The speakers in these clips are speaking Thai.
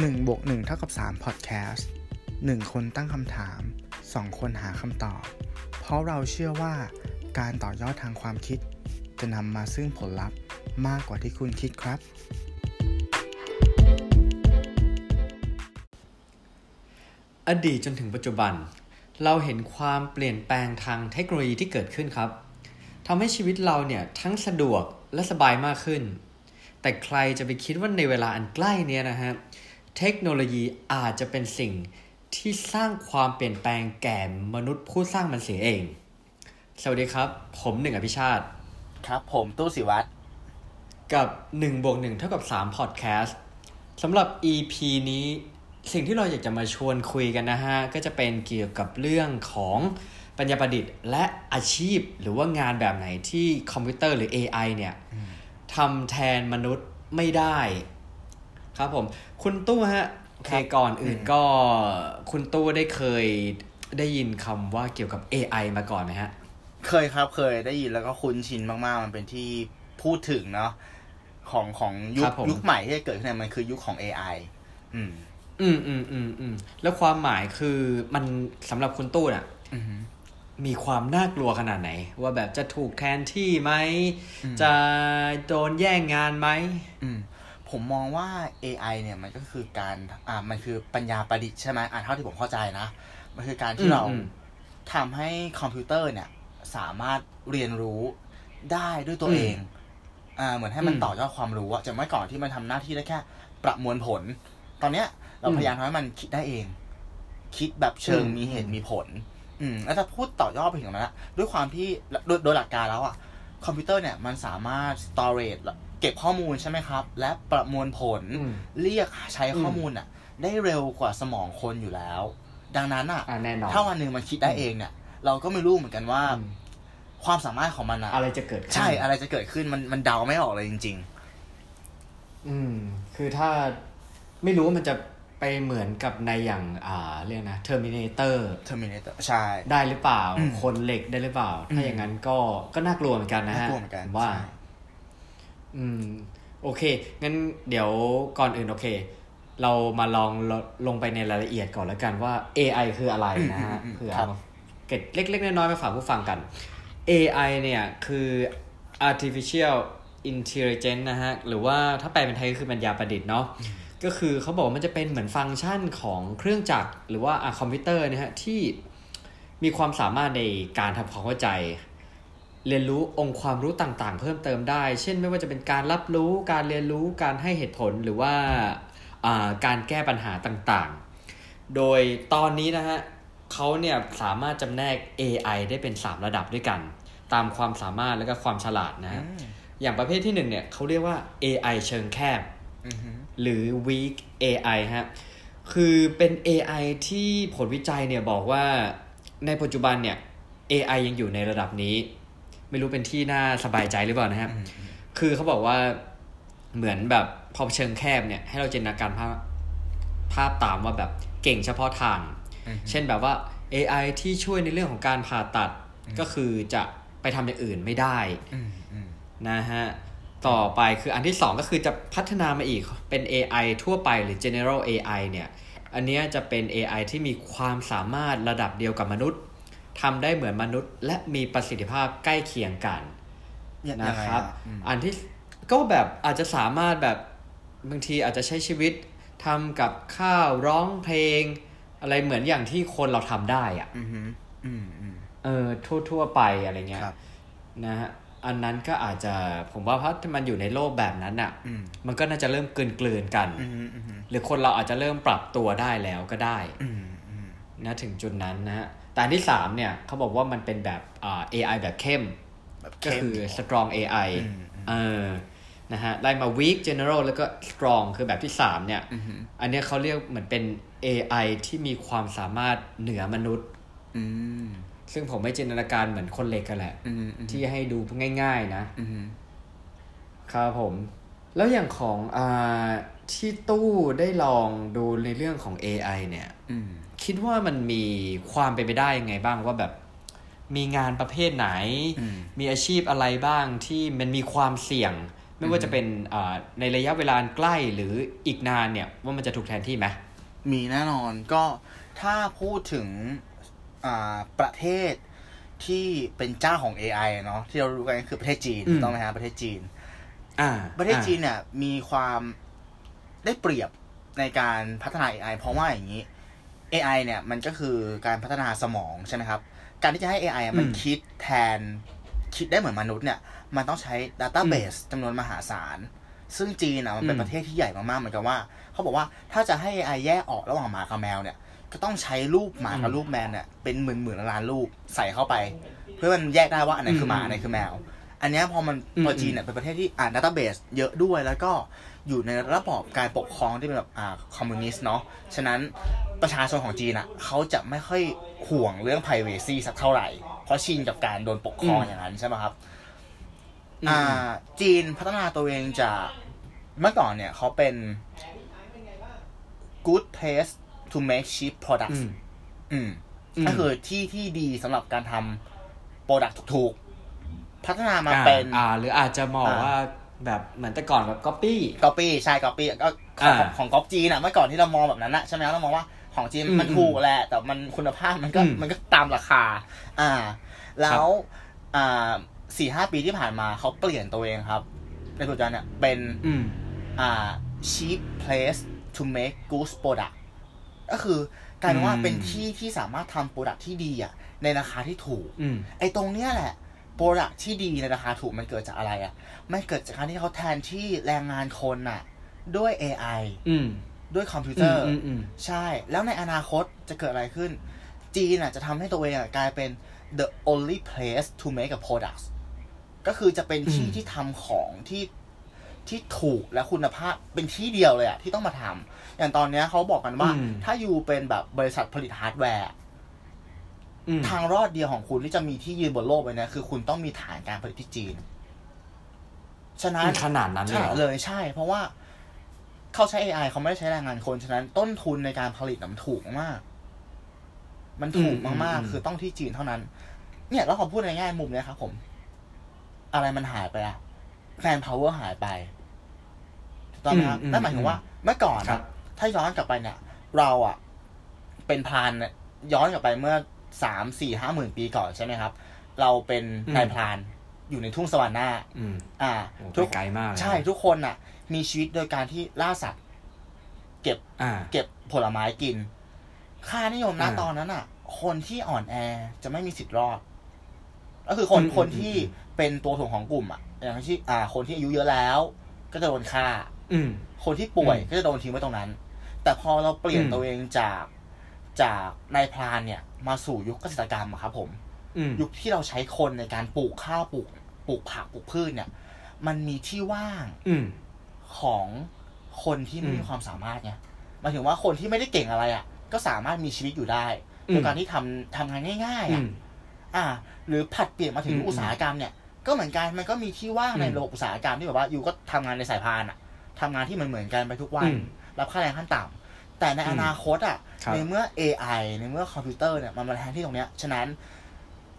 1บวก1เท่ากับ3 Podcast 1 คนตั้งคำถาม 2 คนหาคำตอบ เพราะเราเชื่อว่าการต่อยอดทางความคิด จะนำมาซึ่งผลลัพธ์มากกว่าที่คุณคิดครับ อดีตจนถึงปัจจุบัน เราเห็นความเปลี่ยนแปลงทางเทคโนโลยีที่เกิดขึ้นครับทำให้ชีวิตเราเนี่ยทั้งสะดวกและสบายมากขึ้น แต่ใครจะไปคิดว่าในเวลาอันใกล้เนี้ยนะฮะ เทคโนโลยีอาจจะเป็นสิ่งที่สร้างความเปลี่ยนแปลงแก่มนุษย์ผู้สร้างมันเสียเอง สวัสดีครับ ผมหนึ่งอภิชาติ ครับ ผมตู้สิวัตรกับ1บวก1เท่ากับ3 Podcast สำหรับ EP นี้สิ่งที่เราอยากจะมาชวนคุยกันนะฮะ ก็จะเป็นเกี่ยวกับเรื่องของปัญญาประดิษฐ์และอาชีพหรือว่างานแบบไหนที่คอมพิวเตอร์หรือ AI เนี่ยทำแทนมนุษย์ไม่ได้ ครับผม คุณตู้ฮะโอเคก่อนอื่นก็คุณตู้ได้เคยได้ยินคำว่าเกี่ยวกับ AI มาก่อนไหมฮะ เคยครับเคยได้ยินแล้วก็คุ้นชินมากๆ มันเป็นที่พูดถึงเนาะของของยุครัคบผมยุคใหม่ที่จะเกิดขึ้นเนี่ยมันคือยุคของ AI อืม อืมอืมอืมอืมแล้วความหมายคือมันสำหรับคุณตู้น่ะอือฮึมีความน่ากลัวขนาดไหน ว่าแบบจะถูกแทนที่ไหมอืมจะโดนแย่งงานไหมอืม ผมมองว่า AI เนี่ยมันก็คือการอ่ามันคือปัญญาประดิษฐ์ใช่ไหมอ่าเท่าที่ผมเข้าใจนะ มันคือการที่เราอืมทำให้คอมพิวเตอร์เนี่ย สามารถเรียนรู้ได้ด้วยตัวเองอ่าเหมือนให้มันต่อยอดความรู้อะจากเมื่อก่อนที่มันทำหน้าที่ได้แค่ ประมวลผล ตอนเนี้ย เราพยายามทำให้มันคิดได้เอง คิดแบบเชิงมีเหตุมีผล อืมแล้วถ้าพูดต่อยอดไปถึงตรงนั้นอะด้วยความที่โดยโดยหลักการแล้วอะคอมพิวเตอร์เนี่ยมันสามารถ storage เก็บข้อมูลใช่ไหมครับ และประมวลผลอืมเรียกใช้ข้ออืมมูลอะได้เร็วกว่าสมองคนอยู่แล้ว ดังนั้นอะอ่าแน่นอนถ้าวันหนึ่งมันคิดได้เองเนี่ย เราก็ไม่รู้เหมือนกันว่าอืมความสามารถของมันอะอะไรจะเกิดขึ้นใช่อะไรจะเกิดขึ้นมันมันเดาไม่ออกเลยจริงอืม คือถ้าไม่รู้ว่ามันจะไปเหมือนกับในอย่างอ่าเรียกนะ Terminator ๆ Terminator ใช่ ได้หรือเปล่าอืมคนเหล็กได้หรือเปล่าอืถ้ามอย่างนั้นก็ก็น่ากลัวเหมือนกันนะฮะน่ากลัวเหมือนกันผมว่าใช่ อืม โอเค งั้นเดี๋ยวก่อนอื่นโอเค เรามาลองลลงไปในรายละเอียดก่อนแล้วกันว่า AI คืออะไรนะฮะอืมอืมอืมเผื่อครับเอามาเก็บเล็ก ๆ น้อยๆมาฝากผู้ฟังกัน AI เนี่ยคือ artificial intelligence นะฮะ หรือว่าถ้าแปลเป็นไทยก็คือปัญญาประดิษฐ์เนาะก็คือเขาบอกว่ามันจะเป็นเหมือนฟังก์ชันของเครื่องจักรหรือว่าอะคอมพิวเตอร์นะฮะที่มีความสามารถในการทำความเข้าใจ เรียนรู้องค์ความรู้ต่างๆ เพิ่มเติมได้ เช่นไม่ว่าจะเป็นการรับรู้ การเรียนรู้ การให้เหตุผลหรือว่าอ่าการแก้ปัญหาต่างๆ โดยตอนนี้นะฮะเขาเนี่ยสามารถจำแนก AI ได้เป็น 3 ระดับด้วยกัน ตามความสามารถและก็ความฉลาดนะฮะอืมอย่างประเภทที่หนึ่งเนี่ยเขาเรียกว่า AI เชิงแคบอือฮึหรือ weak AI ฮะ คือเป็น AI ที่ผลวิจัยเนี่ยบอกว่าในปัจจุบันเนี่ย AI ยังอยู่ในระดับนี้ ไม่รู้เป็นที่น่าสบายใจหรือเปล่านะครับอืมอืมคือเขาบอกว่าเหมือนแบบพอเชิงแคบเนี่ย ให้เราจินตนาการภาพภาพตามว่าแบบเก่งเฉพาะทางอืมเช่นแบบว่า AI ที่ช่วยในเรื่องของการผ่าตัดก็คือจะไปทำอย่างอื่นไม่ได้อืมอืมนะฮะต่อไปคืออันที่สองก็คือจะพัฒนามาอีกเป็น AI ทั่วไปหรือ general AI เนี่ย อันเนี้ยจะเป็น AI ที่มีความสามารถระดับเดียวกับมนุษย์ ทำได้เหมือนมนุษย์ และมีประสิทธิภาพใกล้เคียงกันยังไงนะครับอืมอันที่ก็แบบอาจจะสามารถแบบบางทีอาจจะใช้ชีวิตทำกับข้าวร้องเพลง อะไรเหมือนอย่างที่คนเราทำได้อะอืมฮึอืมอืมเออทั่วทั่วๆไปอะไรเงี้ยครับนะฮะอันนั้นก็อาจจะผมว่าเพราะมันอยู่ในโลกแบบนั้นอะอืมมันก็น่าจะเริ่มเกินเกลืนๆกันอืมฮึอืมฮึหรือคนเราอาจจะเริ่มปรับตัวได้แล้วก็ได้อืมอืมนะถึงจุดนั้นนะฮะ แต่อันที่สามเนี่ยเขาบอกว่ามันเป็นแบบอ่า AI แบบเข้มแบบก็เข้มคือ strong AI อืมเออนะฮะไล่มา weak general แล้วก็ strong คือแบบที่สามเนี่ยอืมฮึอันเนี้ยเขาเรียกเหมือนเป็น AI ที่มีความสามารถเหนือมนุษย์อืมซึ่งผมไม่จินตนาการเหมือนคนเหล็กกันแหละอืมอืมที่ให้ดูง่าย ๆ นะอืมฮึครับผม แล้วอย่างของอ่าที่ตู้ได้ลองดูในเรื่องของ AI เนี่ยอืม คิดว่ามันมีความเป็นไปได้ยังไงบ้างว่าแบบมีงานประเภทไหนอืมมีอาชีพอะไรบ้างที่มันมีความเสี่ยง ไม่ว่าจะเป็นอ่าในระยะเวลาอันใกล้หรืออีกนานเนี่ย ว่ามันจะถูกแทนที่ไหมมีแน่นอนก็ถ้าพูดถึงอ่าประเทศที่เป็นเจ้าของ AI อะเนาะที่เรารู้กันก็คือประเทศจีนอืมถูกต้องไหมฮะประเทศจีนอ่าประเทศจีนเนี่ยมีความได้เปรียบในการพัฒนา AI เพราะว่าอย่างนี้ AI เนี่ยมันก็คือการพัฒนาสมองใช่ไหมครับ การที่จะให้ AI อะมันคิดแทนคิดได้เหมือนมนุษย์เนี่ย มันต้องใช้ Database จำนวนมหาศาล ซึ่งจีนอะมันเป็นอืมประเทศที่ใหญ่มากๆเหมือนกันว่า เขาบอกว่าถ้าจะให้ AI แยกออกระหว่างหมากับแมวเนี่ย ก็ต้องใช้รูปหมากับรูปแมวเนี่ยเป็นหมื่นหมื่นล้านรูปใส่เข้าไป เพื่อมันแยกได้ว่าอันไหนคือหมาอันไหนคือแมว อันเนี้ยพอมันอืมพอจีนเนี่ยเป็นประเทศที่อ่านดัตต้าเบสเยอะด้วยแล้วก็อยู่ในระบอบการปกครองที่เป็นแบบอ่าคอมมิวนิสต์เนาะฉะนั้น ประชาชนของจีนอะเขาจะไม่ค่อยห่วงเรื่อง p r i เวซีสักเท่าไหร่ เพราะชินกับการโดนปกครองอย่างนั้นใช่ไหมครับ อ่า จีนพัฒนาตัวเองจากเมื่อก่อนเนี่ยเขาเป็น good place to make cheap อื products มอืมอืมก็คือที่ที่ดีสำหรับการทำ product ถูกๆ พัฒนามาอ่าเป็น อ่า หรืออาจจะมองอ่าว่าแบบเหมือนแต่ก่อนแบบก๊อปปี้ก๊อปปี้ใช่ก๊อปปี้ก็ของอ่าของก๊อปจีนอะเมื่อก่อนที่เรามองแบบนั้นอะใช่ไหมเรามองว่า ของจีนอืมมันถูกแหละ แต่มันคุณภาพมันก็อืมมันก็ตามราคา อ่า แล้วอ่าสี่ห้าปีที่ผ่านมาเขาเปลี่ยนตัวเองครับ ในปัจจุบันเนี่ยเป็นอืมอ่า cheap place to make good product ก็คือกลายเป็นว่าอืมเป็นที่ที่สามารถทำ product ที่ดีอะในราคาที่ถูกอืมไอ้ตรงเนี้ยแหละ product ที่ดีในราคาถูกมันเกิดจากอะไรอะมันเกิดจากการที่เขาแทนที่แรงงานคนน่ะ ด้วย AI อืม ด้วยคอมพิวเตอือมร์อืมอืมใช่ แล้วในอนาคตจะเกิดอะไรขึ้น จีนอะจะทำให้ตัวเองอะกลายเป็น the only place to make a product ก็คือจะเป็นที่อืมที่ทำของที่ที่ถูกและคุณภาพเป็นที่เดียวเลยอะที่ต้องมาทำอย่างตอนเนี้ยเขาบอกกันว่าอืมถ้าอยู่เป็นแบบบริษัทผลิตฮาร์ดแวร์อืมทางรอดเดียวของคุณที่จะมีที่ยืนบนโลกใบนี้คือคุณต้องมีฐานการผลิตที่จีน ฉะนั้นขนาดนั้นเลยใช่เหรอเลยใช่เพราะว่า เขาใช้ AI เขาไม่ได้ใช้แรงงานคน ฉะนั้นต้นทุนในการผลิตน่ะมันถูกมาก มันถูกมากๆ คือต้องที่จีนเท่านั้น เนี่ยแล้วขอพูดในแง่มุมเนี้ยครับผม อะไรมันหายไปอะแฟนพาวเวอร์หายไปถูกต้องไหมครับอืมอืมนั่นหมายถึงว่า เมื่อก่อนครัอะบถ้าย้อนกลับไปเนี่ย เราอะเป็นพรานเนี่ยย้อนกลับไปเมื่อสามสี่ห้าหมื่นปีก่อนใช่ไหมครับ เราเป็นนายพรานอยู่ในทุ่งสวรรค์หน้าอืมอ่าโอ้ทุกไปไกลมากเลยนะใช่ทุกคนน่ะ มีชีวิตโดยการที่ล่าสัตว์เก็บอ่าเก็บผลไม้กิน ค่านิยมณอ่าตอนนั้นอะ คนที่อ่อนแอจะไม่มีสิทธิ์รอด ก็คือคนอืมคนอืมที่อืมเป็นตัวถ่วงของกลุ่มอะอย่างที่อ่า คนที่อายุเยอะแล้ว ก็จะโดนฆ่า อืมคนที่ป่วยอืมก็จะโดนทิ้งไว้ตรงนั้น แต่พอเราเปลี่ยนอืมตัวเองจากจากนายพรานเนี่ย มาสู่ยุคเกษตรกรรมอะครับผมอืมยุคที่เราใช้คนในการปลูกข้าวปลูกปลูกผักปลูกพืชเนี่ย มันมีที่ว่าง อืม ของคนที่ไม่อืมมีความสามารถไงหมายถึงว่าคนที่ไม่ได้เก่งอะไรอะ ก็สามารถมีชีวิตอยู่ได้อืมโดยการที่ทำทำงานง่ายๆอือะมอ่า หรือผัดเปลี่ยนมาถึงอืมอุตสาหกรรมเนี่ย ก็เหมือนกันมันก็มีที่ว่างในอืมระบบอุตสาหกรรมที่แบบว่าอยู่ก็ทำงานในสายพานอะทำงานที่เหมือนเหมือนๆกันไปทุกวันอืมรับค่าแรงขั้นต่ำแต่ในอืมอนาคตอะครับในเมื่อ AI ในเมื่อคอมพิวเตอร์เนี่ยมันมาแทนที่ตรงเนี้ยฉะนั้น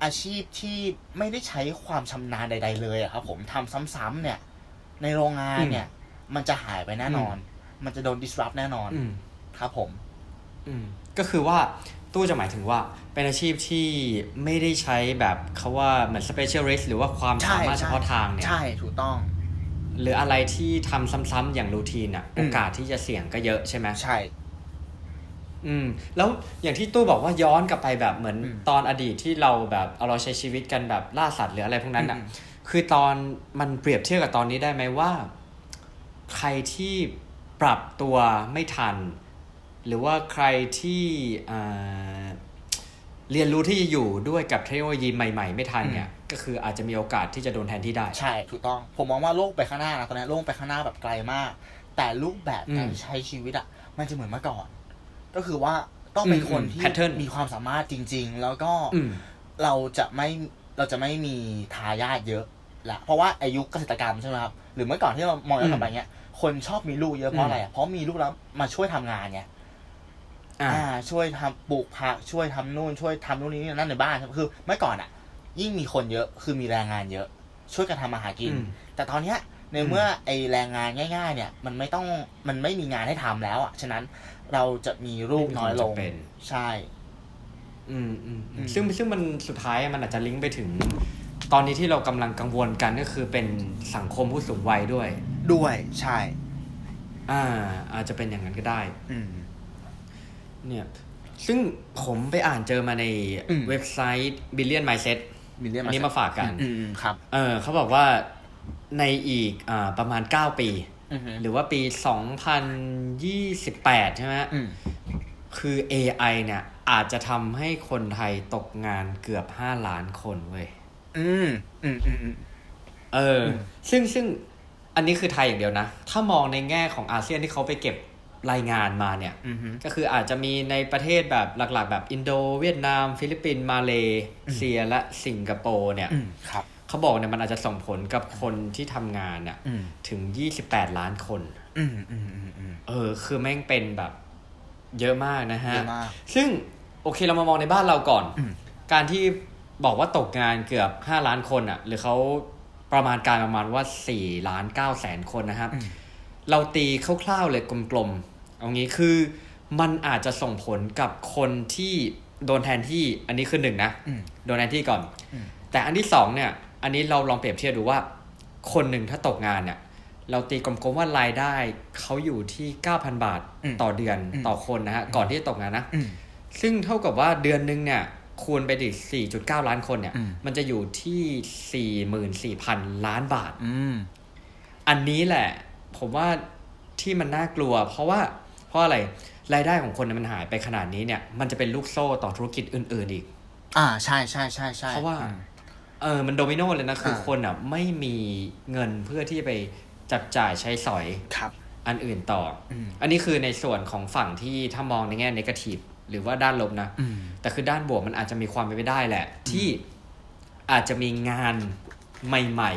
อาชีพที่ไม่ได้ใช้ความชำนาญใด ๆ เลยอะครับผมทำซ้ำๆเนี่ย ในโรงงานเนี่ย มันจะหายไปแน่นอน มันจะโดน disrupt แน่นอนอืมครับผม อืม ก็คือว่าตู้จะหมายถึงว่าเป็นอาชีพที่ไม่ได้ใช้แบบเขาว่าเหมือน specialist หรือว่าความใช่สามารถใช่เฉพาะทางเนี่ย ใช่ ถูกต้อง หรืออะไรที่ทำซ้ำๆอย่างรูทีนอะอืมโอกาสที่จะเสี่ยงก็เยอะใช่ไหมใช่ อืม แล้วอย่างที่ตู้บอกว่าย้อนกลับไปแบบเหมือนอืมตอนอดีตที่เราแบบเอาเราใช้ชีวิตกันแบบล่าสัตว์หรืออะไรพวกนั้นอะอืมคือตอนมันเปรียบเทียบกับตอนนี้ได้ไหมว่า ใครที่ปรับตัวไม่ทัน หรือว่าใครที่อ่าเรียนรู้ที่จะอยู่ด้วยกับเทคโนโลยีใหม่ๆ ไม่ทันเนี่ยก็คืออาจจะมีโอกาสที่จะโดนแทนที่ได้ ใช่ถูกต้อง ผมมองว่าโลกไปข้างหน้านะตอนนี้โลกไปข้างหน้าแบบไกลมาก แต่รูปแบบการอืมใช้ชีวิตอะมันจะเหมือนเมื่อก่อน ก็คือว่าต้องเป็นอืมคนที่ pattern มีความสามารถจริง ๆ แล้วก็อืมเราจะไม่เราจะไม่มีทายาทเยอะละเพราะว่าอายุเกษตรกรรมใช่ไหมครับหรือเมื่อก่อนที่เรามองย้อนกลับไปเงี้ย คนชอบมีลูกเยอะเพราะอะไรอะเพราะมีลูกแล้วมาช่วยทำงานไงอ่าอ่าช่วยทำปลูกผักช่วยทำนู่นช่วยทำนู่นนี่นั่นในบ้านใช่ไหมคือเมื่อก่อนอะ ยิ่งมีคนเยอะคือมีแรงงานเยอะ ช่วยกันทำมาหากินอืมแต่ตอนเนี้ยในเมื่อไอแรงงานง่าย ๆ เนี่ย มันไม่ต้องมันไม่มีงานให้ทำแล้วอะฉะนั้นเราจะมีลูกน้อยลงไม่มีความจำเป็นใช่ อืมอืมอือืมมซึ่งซึ่งมันสุดท้ายมันอาจจะลิงก์ไปถึง ตอนนี้ที่เรากำลังกังวลกันก็คือเป็นสังคมผู้สูงวัยด้วย ด้วยใช่ อ่า อาจจะเป็นอย่างนั้นก็ได้ อืม เนี่ยซึ่งผมไปอ่านเจอมาในอืมเว็บไซต์ Billion Mindset มีเรื่องอันนี้มาฝากกันอืมอืมครับ เออเขาบอกว่าในอีกอ่าประมาณ 9 ปีอือฮึหรือว่าปี 2028 ใช่ไหมอืมคือ AI เนี่ย อาจจะทำให้คนไทยตกงานเกือบ 5 ล้านคนเว้ย อืม อืมอืมอืมเอออ ซึ่งซึ่ง อันนี้คือไทยอย่างเดียวนะ ถ้ามองในแง่ของอาเซียนที่เขาไปเก็บรายงานมาเนี่ยอืมฮึก็คืออาจจะมีในประเทศแบบหลัก ๆ แบบอินโดเวียดนาม ฟิลิปปินส์มาเลเซียและสิงคโปร์เนี่ยอืมครับเขาบอกเนี่ยมันอาจจะส่งผลกับคนที่ทำงานเนี่ยอืมถึง 28 ล้านคนอืมอืมอืมอืมเออ คือแม่งเป็นแบบเยอะมากนะฮะเยอะมากซึ่งโอเคเรามามองในบ้านเราก่อนอืมการที่บอกว่าตกงานเกือบ 5 ล้านคนอะ่ะ หรือเขา ประมาณการประมาณว่า4ล้าน9แสนคนนะครับอืมเราตีคร่าวๆเลยกลมๆเอางี้คือมันอาจจะส่งผลกับคนที่โดนแทนที่อันนี้คือหนึ่งนะอืมโดนแทนที่ก่อนอืมแต่อันที่สองเนี่ย อันนี้เราลองเปรียบเทียบดูว่า คนหนึ่งถ้าตกงานเนี่ย เราตีกลมๆว่ารายได้เขาอยู่ที่ 9,000 บาทอืมต่อเดือนอืมต่อคนนะฮะ ก่อนที่จะตกงานนะอืมซึ่งเท่ากับว่าเดือนหนึงเนี่ย คูณไปดิ4.9 ล้านคนเนี่ยอืมมันจะอยู่ที่ 44,000 ล้านบาทอืมอันนี้แหละ ผมว่าที่มันน่ากลัว เพราะว่าเพราะอะไรรายได้ของคนเนี่ยมันหายไปขนาดนี้เนี่ย มันจะเป็นลูกโซ่ต่อธุรกิจอื่น ๆอีก อ่าใช่ใช่ใช่ใช่เพราะว่าอืมเออมันโดมิโนเลยนะ คืออาคนอะไม่มีเงินเพื่อที่จะไปจับจ่ายใช้สอยครับ อันอื่นต่ออมอันนี้คือในส่วนของฝั่งที่ถ้ามองในแง่นกาทีฟ หรือว่าด้านลบนะอืมแต่คือด้านบวกมันอาจจะมีความเป็นไปได้แหละ ที่อาจจะมีงานใหม่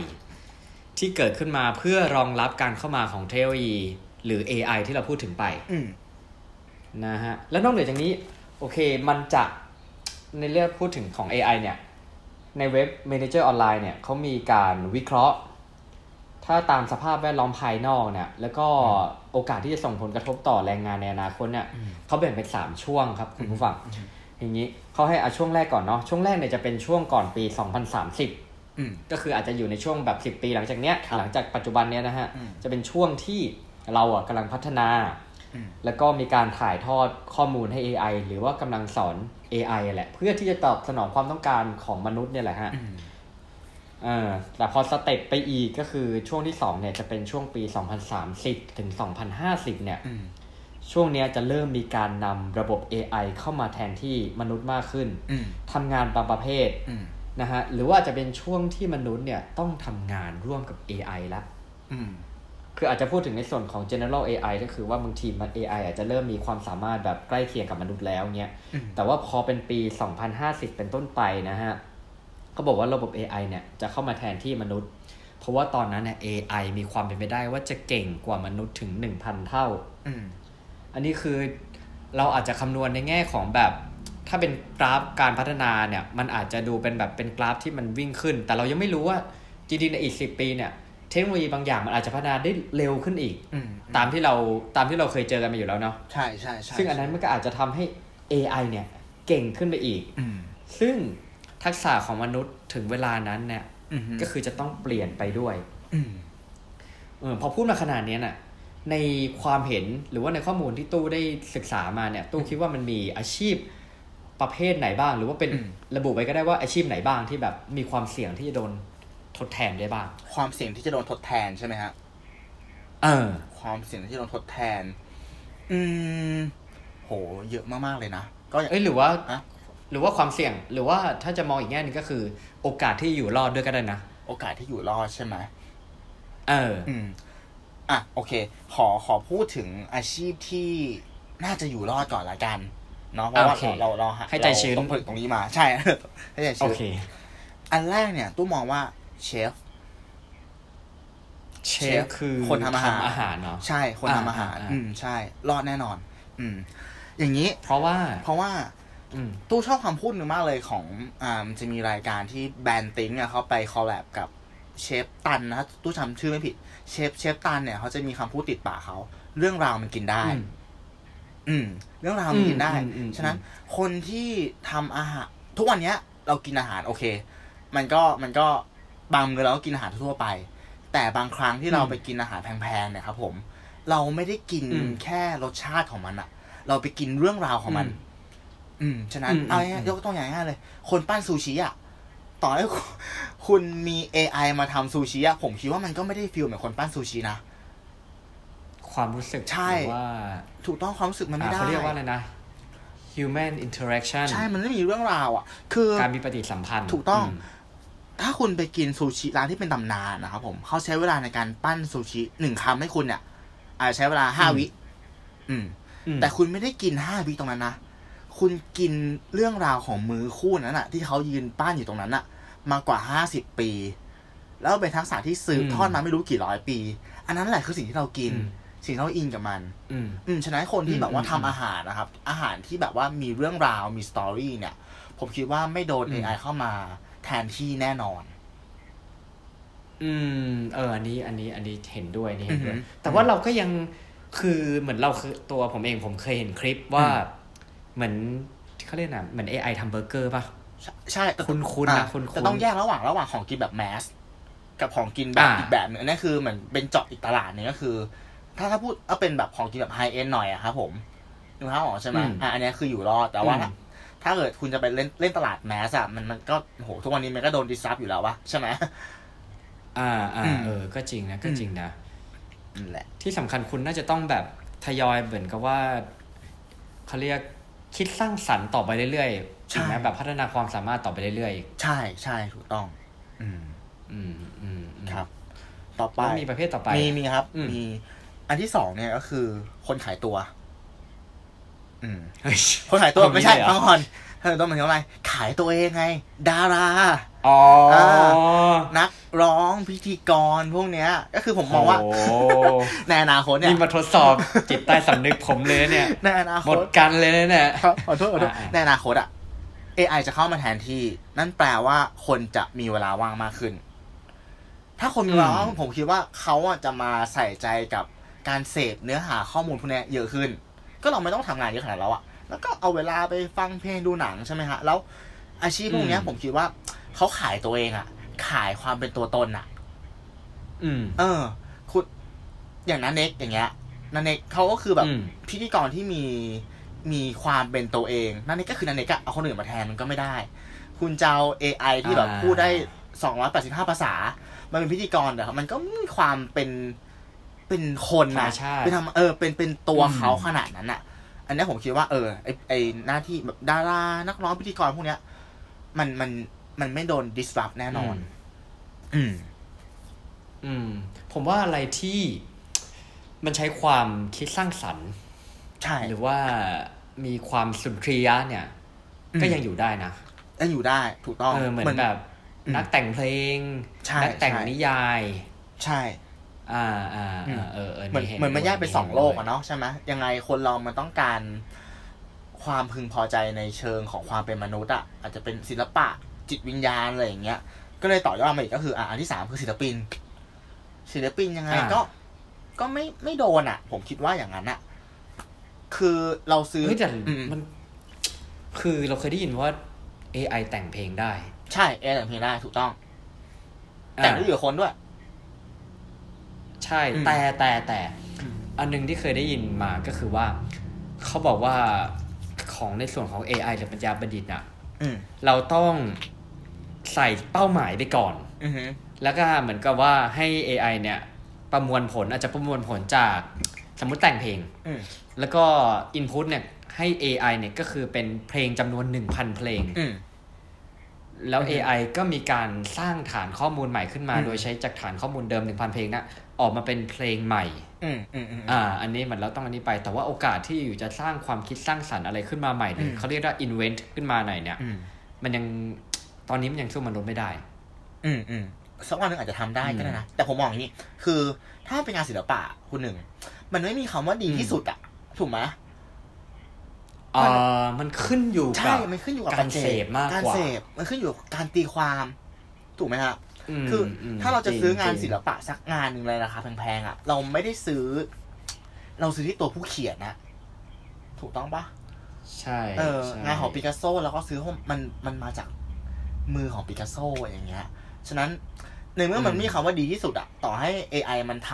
ๆ ที่เกิดขึ้นมาเพื่อรองรับการเข้ามาของเทคโนโลยี หรือ AI ที่เราพูดถึงไปอืมนะฮะ แล้วนอกเหนือจากนี้ โอเคมันจะในเรื่องพูดถึงของ AI เนี่ย ในเว็บ Manager Online เนี่ยเขามีการวิเคราะห์ ถ้าตามสภาพแวดล้อมภายนอกเนี่ย แล้วก็ โอกาสที่จะส่งผลกระทบต่อแรงงานในอนาคตเนี่ยอืมเขาแบ่งเป็นสามช่วงครับคุณผู้ฟังอย่างนี้เขาให้เอาช่วงแรกก่อนเนาะช่วงแรกเนี่ยจะเป็นช่วงก่อนปี 2030อืมก็คืออาจจะอยู่ในช่วงแบบ 10 ปีหลังจากเนี้ยครับหลังจากปัจจุบันเนี้ยนะฮะอืมจะเป็นช่วงที่เราอะกำลังพัฒนาอืมแล้วก็มีการถ่ายทอดข้อมูลให้ AI หรือว่ากำลังสอน AI แหละ เพื่อที่จะตอบสนองความต้องการของมนุษย์เนี่ยแหละฮะอืม เออแต่พอสเต็ปไปอีกก็คือช่วงที่2เนี่ยจะเป็นช่วงปี 2030 ถึง 2050 เนี่ยอืมช่วงเนี้ยจะเริ่มมีการนำระบบ AI เข้ามาแทนที่มนุษย์มากขึ้นอืมทำงานบางประเภทอืมนะฮะหรือว่าจะเป็นช่วงที่มนุษย์เนี่ยต้องทำงานร่วมกับ AI แล้วอืมคืออาจจะพูดถึงในส่วนของ general AI ก็คือว่าบางทีมัน AI อาจจะเริ่มมีความสามารถแบบใกล้เคียงกับมนุษย์แล้วเงี้ยอืมแต่ว่าพอเป็นปี 2050 เป็นต้นไปนะฮะ เขาบอกว่าระบบ AI เนี่ยจะเข้ามาแทนที่มนุษย์ เพราะว่าตอนนั้นเนี่ย AI มีความเป็นไปได้ว่าจะเก่งกว่ามนุษย์ถึง 1,000 เท่าอืมอันนี้คือเราอาจจะคำนวณในแง่ของแบบ ถ้าเป็นกราฟการพัฒนาเนี่ย มันอาจจะดูเป็นแบบเป็นกราฟที่มันวิ่งขึ้น แต่เรายังไม่รู้ว่าจริงๆในอีกสิปีเนี่ยเทคโนโลยีบางอย่างมันอาจจะพัฒนาได้เร็วขึ้นอีกอืมตามที่เราตามที่เราเคยเจอกันมาอยู่แล้วเนาะใช่ใช่ใช่ซึ่งอันนั้นมันก็อาจจะทำให้ AI เนี่ยเก่งขึ้นไปอีกอืมซึ่ง ทักษะของมนุษย์ถึงเวลานั้นเนี่ยอืมก็คือจะต้องเปลี่ยนไปด้วยอืมเออพอพูดมาขนาดเนี้ยน่ะ ในความเห็นหรือว่าในข้อมูลที่ตู้ได้ศึกษามาเนี่ย ตู้คิดว่ามันมีอาชีพประเภทไหนบ้าง หรือว่าเป็นอืมระบุไว้ก็ได้ว่าอาชีพไหนบ้างที่แบบมีความเสี่ยงที่จะโดนทดแทนได้บ้าง ความเสี่ยงที่จะโดนทดแทนใช่ไหมฮะเออ ความเสี่ยงที่จะโดนทดแทน อืม โห เยอะมากๆเลยนะ ก็อย่างเอ้ยหรือว่าอะ หรือว่าความเสี่ยงหรือว่าถ้าจะมองอีกแง่หนึงก็คือ โอกาสที่อยู่รอดด้วยก็ได้นะโอกาสที่อยู่รอดใช่ไหมเออ อืม อะ โอเค ขอขอพูดถึงอาชีพที่น่าจะอยู่รอดก่อนละกันเนาะเพราะว่าโอเคเราเราเราให้ใจชื้นเราต้องผลิตตรงนี้มา ใช่ให้ใจโอชื้นเค อันแรกเนี่ยตู้มองว่าเชฟเชเชฟฟคือคนทำอาหารอาหารเนาะใช่คนทำอาหารอ่าอ่าอืมใช่ รอดแน่นอน อืม อย่างนี้ เพราะว่า เพราะว่าอืม ตู้ชอบคำพูดหนึ่งมากเลยของอ่ามันจะมีรายการที่แบรนด์ติ้งอะเขาไปคอลแลบกับเชฟตันนะตู้จำชื่อไม่ผิด เชฟเชฟตันเนี่ยเขาจะมีคำพูดติดปากเขาเรื่องราวมันกินได้ อืมอืมเรื่องราวมันกินได้อืมอืมอืมฉะนั้นคนที่ทำอาหาร ทุกวันเนี้ย เรากินอาหารโอเค มันก็มันก็บางมื้อเราก็กินอาหารทั่วๆไป แต่บางครั้งที่เราไปกินอาหารแพงๆเนี่ยครับผม เราไม่ได้กินอืมแค่รสชาติของมันอะเราไปกินเรื่องราวของมัน อืม ฉะนั้นอืมเอาง่ายอืม ๆยกตัวอย่างง่ายๆเลย คนปั้นซูชิอะต่อให้คุณคุณมี AI มาทำซูชิอะผมคิดว่ามันก็ไม่ได้ฟีลเหมือนคนปั้นซูชินะ ความรู้สึกใช่ หรือว่าถูกต้องความรู้สึกมันไม่อ่าได้ เขาเรียกว่าอะไรนะ human interaction ใช่ มันไม่มีเรื่องราวอะคือ การมีปฏิสัมพันธ์ถูกต้อง ม ถ้าคุณไปกินซูชิร้านที่เป็นตำนานนะครับผม เขาใช้เวลาในการปั้นซูชิหนึ่งคำให้คุณเนี่ยอาจจะใช้เวลาห้าวิ อืม อืมแต่คุณไม่ได้กินห้าวิตรงนั้นนะ คุณกินเรื่องราวของมือคู่นั้นอะที่เขายืนป้านอยู่ตรงนั้นอะมากว่าห้าสิบปี แล้วเป็นทักษะที่สืบทอดมาไม่รู้กี่ร้อยปี อันนั้นแหละคือสิ่งที่เรากินอืมสิ่งที่เราอินกับมัน อืมอืมฉะนั้นคนที่แบบว่าอืมทำอาหารนะครับ อาหารที่แบบว่ามีเรื่องราวมีสตอรี่เนี่ย ผมคิดว่าไม่โดนอืม AI เข้ามาแทนที่แน่นอน อืม เออ อันนี้ อันนี้ อันนี้เห็นด้วยอันนี่เห็นด้วยอือหือแต่ว่าเราก็ยังคือเหมือนเราคือตัวผมเองผมเคยเห็นคลิปว่าอืม เหมือนเขาเรียกนะเหมือน AI ทำเบอร์เกอร์ป่ะ ใช่ใช่แต่คุ้นๆนะอะคุ้นๆแต่ต้องแยกระหว่างระหว่างของกินแบบ mass กับของกินแบบอ่าอีกแบบหนึงอันนี้คือเหมือนเป็นเจาะอีกตลาดหนึงก็คือ ถ้าถ้าพูดเอาเป็นแบบของกินแบบ high-end หน่อยอะครับผมดูภาพออกใช่ไหมอืมอะอันนี้คืออยู่รอดแต่ว่าอืมถ้าเกิดคุณจะไปเล่นเล่นตลาด mass อะมันมันก็โหทุกวันนี้มันก็โดน disrupt อยู่แล้ววะใช่ไหมอ่าอ่าอืมเออ ก็จริงนะก็จริงนะนั่นแหละที่สำคัญคุณน่าจะต้องแบบทยอยเหมือนกับว่าเขาเรียก คิดสร้างสรรค์ต่อไปเรื่อยๆใช่จริงไหมแบบพัฒนาความสามารถต่อไปเรื่อยใช่ใช่ถูกต้องอืมๆอืม อืมอืมครับ ต่อไปแล้วมีประเภทต่อไป มีมีครับอืมมี อันที่สองเนี่ยก็คือ คนขายตัว อืมเฮ้ยคนขายตัวเอาไม่ใช่เลยเหรอฟังก่อนเธอต้องหมายถึงอะไร ขายตัวเองไง ดารา อ๋ออ่านักร้องพิธีกรพวกเนี้ย ก็คือผมมองว่าโอ้ในอนาคตเนี่ยนี่มาทดสอบจิตใต้สำนึกผมเลยเนี่ยในอนาคหมดตกันเลยเนี่ยครับขอโทษขอโทษอ่าๆในอนาคตอะ AI จะเข้ามาแทนที่ นั่นแปลว่าคนจะมีเวลาว่างมากขึ้น ถ้าคนมีเวลาว่างผมคิดว่าเขาอะจะมาใส่ใจกับการเสพเนื้อหาข้อมูลพวกเนี้ยเยอะขึ้น ก็เราไม่ต้องทำงานเยอะขนาดนั้นแล้วอะแล้วก็เอาเวลาไปฟังเพลงดูหนังใช่ไหมฮะ แล้วอาชีพพวกเนี้ยผมคิดว่า เขาขายตัวเองอะขายความเป็นตัวตนอะอืม เออ คุณอย่างนั้นเน็กอย่างเงี้ยนันเน็กเขาก็คือแบบอืม พิธีกรที่มีมีความเป็นตัวเองนันเน็กก็คือนันเน็กอะเอาคนอื่นมาแทนมันก็ไม่ได้ คุณจะเอา AI ที่แบบอ่า พูดได้สองร้อยแปดสิบห้าภาษา มันเป็นพิธีกรแต่มันก็ไม่มีความเป็นเป็นคนธรรมนะชาติ เป็นทำเออเป็นเป็นตัวอืม เขาขนาดนั้นอะอันเนี้ยผมคิดว่าเออไอไอหน้าที่แบบดารานักร้องพิธีกรพวกเนี้ย มันมัน มันไม่โดน disrupt แน่นอน อืม อืม ผมว่าอะไรที่มันใช้ความคิดสร้างสรรค์ใช่หรือว่ามีความสุนทรียะเนี่ยอืมก็ยังอยู่ได้นะแล้วอยู่ได้ ถูกต้องเออเหมือนแบบอืมนักแต่งเพลงใช่นัแต่งใช่นิยาย ใช่อ่าอ่าอืมอ่าเออเออเหมือนห็เหมือนมันแยกเป็นด้วยสองโลกห็อะนด้วยเนาะใช่ไหมยังไงคนเรามันต้องการความพึงพอใจในเชิงของความเป็นมนุษย์อะอาจจะเป็นศิลปะ จิตวิญญาณอะไรอย่างเงี้ย ก็เลยต่อยอดมาอีกก็คืออะอันที่สามคือศิลปิน ศิลปินยังไงก็ ก็ไม่ไม่โดนอะผมคิดว่าอย่างนั้นอะคือเราซื้อเฮ้ยแต่อืมมัน คือเราเคยได้ยินว่า AI แต่งเพลงได้ ใช่เอแต่งเพลงได้ถูกต้อง แต่งได้อ่าอยู่กับคนด้วย ใช่อืมแต่แต่แต่อืมอันหนึงที่เคยได้ยินมาก็คือว่า เขาบอกว่าของในส่วนของ AI หรือปัญญาประดิษฐ์อะอืมเราต้อง ใส่เป้าหมายไปก่อนอือฮึแล้วก็เหมือนกับว่าให้ AI เนี่ยประมวลผลอาจจะประมวลผลจากสมมุติแต่งเพลงอืมแล้วก็ input เนี่ยให้ AI เนี่ยก็คือเป็นเพลงจำนวน 1,000 เพลงอืมแล้วอือฮึ AI ก็มีการสร้างฐานข้อมูลใหม่ขึ้นมาอืมโดยใช้จากฐานข้อมูลเดิม 1,000 เพลงนะออกมาเป็นเพลงใหม่อืมอืมอืมอ่า อันนี้มันเราต้องอันนี้ไป แต่ว่าโอกาสที่อยู่จะสร้างความคิดสร้างสรรค์อะไรขึ้นมาใหม่หรือมเขาเรียกว่า invent ขึ้นมาหน่อยเนี่ยอืมมันยัง ตอนนี้มันยังสู้มนุษย์ไม่ได้ อืมอืมสักวันหนึ่งอาจจะทำได้ก็ได้นะ แต่ผมมองอย่างนี้ คือถ้าเป็นงานศิลปะคุณหนึ่ง มันไม่มีคำว่าดีที่สุดอะถูกไหมอ่ามันขึ้นอยู่ใช่กับมันขึ้นอยู่กับการเสพมากการกว่าเสพมันขึ้นอยู่กับการตีความ ถูกไหมฮะมคืออมถ้าเราจะซื้องานจริงศิลปะสักงานหนึ่งเลยราคาแพงๆอะ เราไม่ได้ซื้อ เราซื้อที่ตัวผู้เขียนนะ ถูกต้องปะใช่ เออใช่งานของปิกัสโซแล้วก็ซื้อเพราะมันมันมาจาก มือของปิกัสโซอย่างเงี้ย ฉะนั้นในเมื่อมันอืมมีคำว่าดีที่สุดอะต่อให้ AI มันท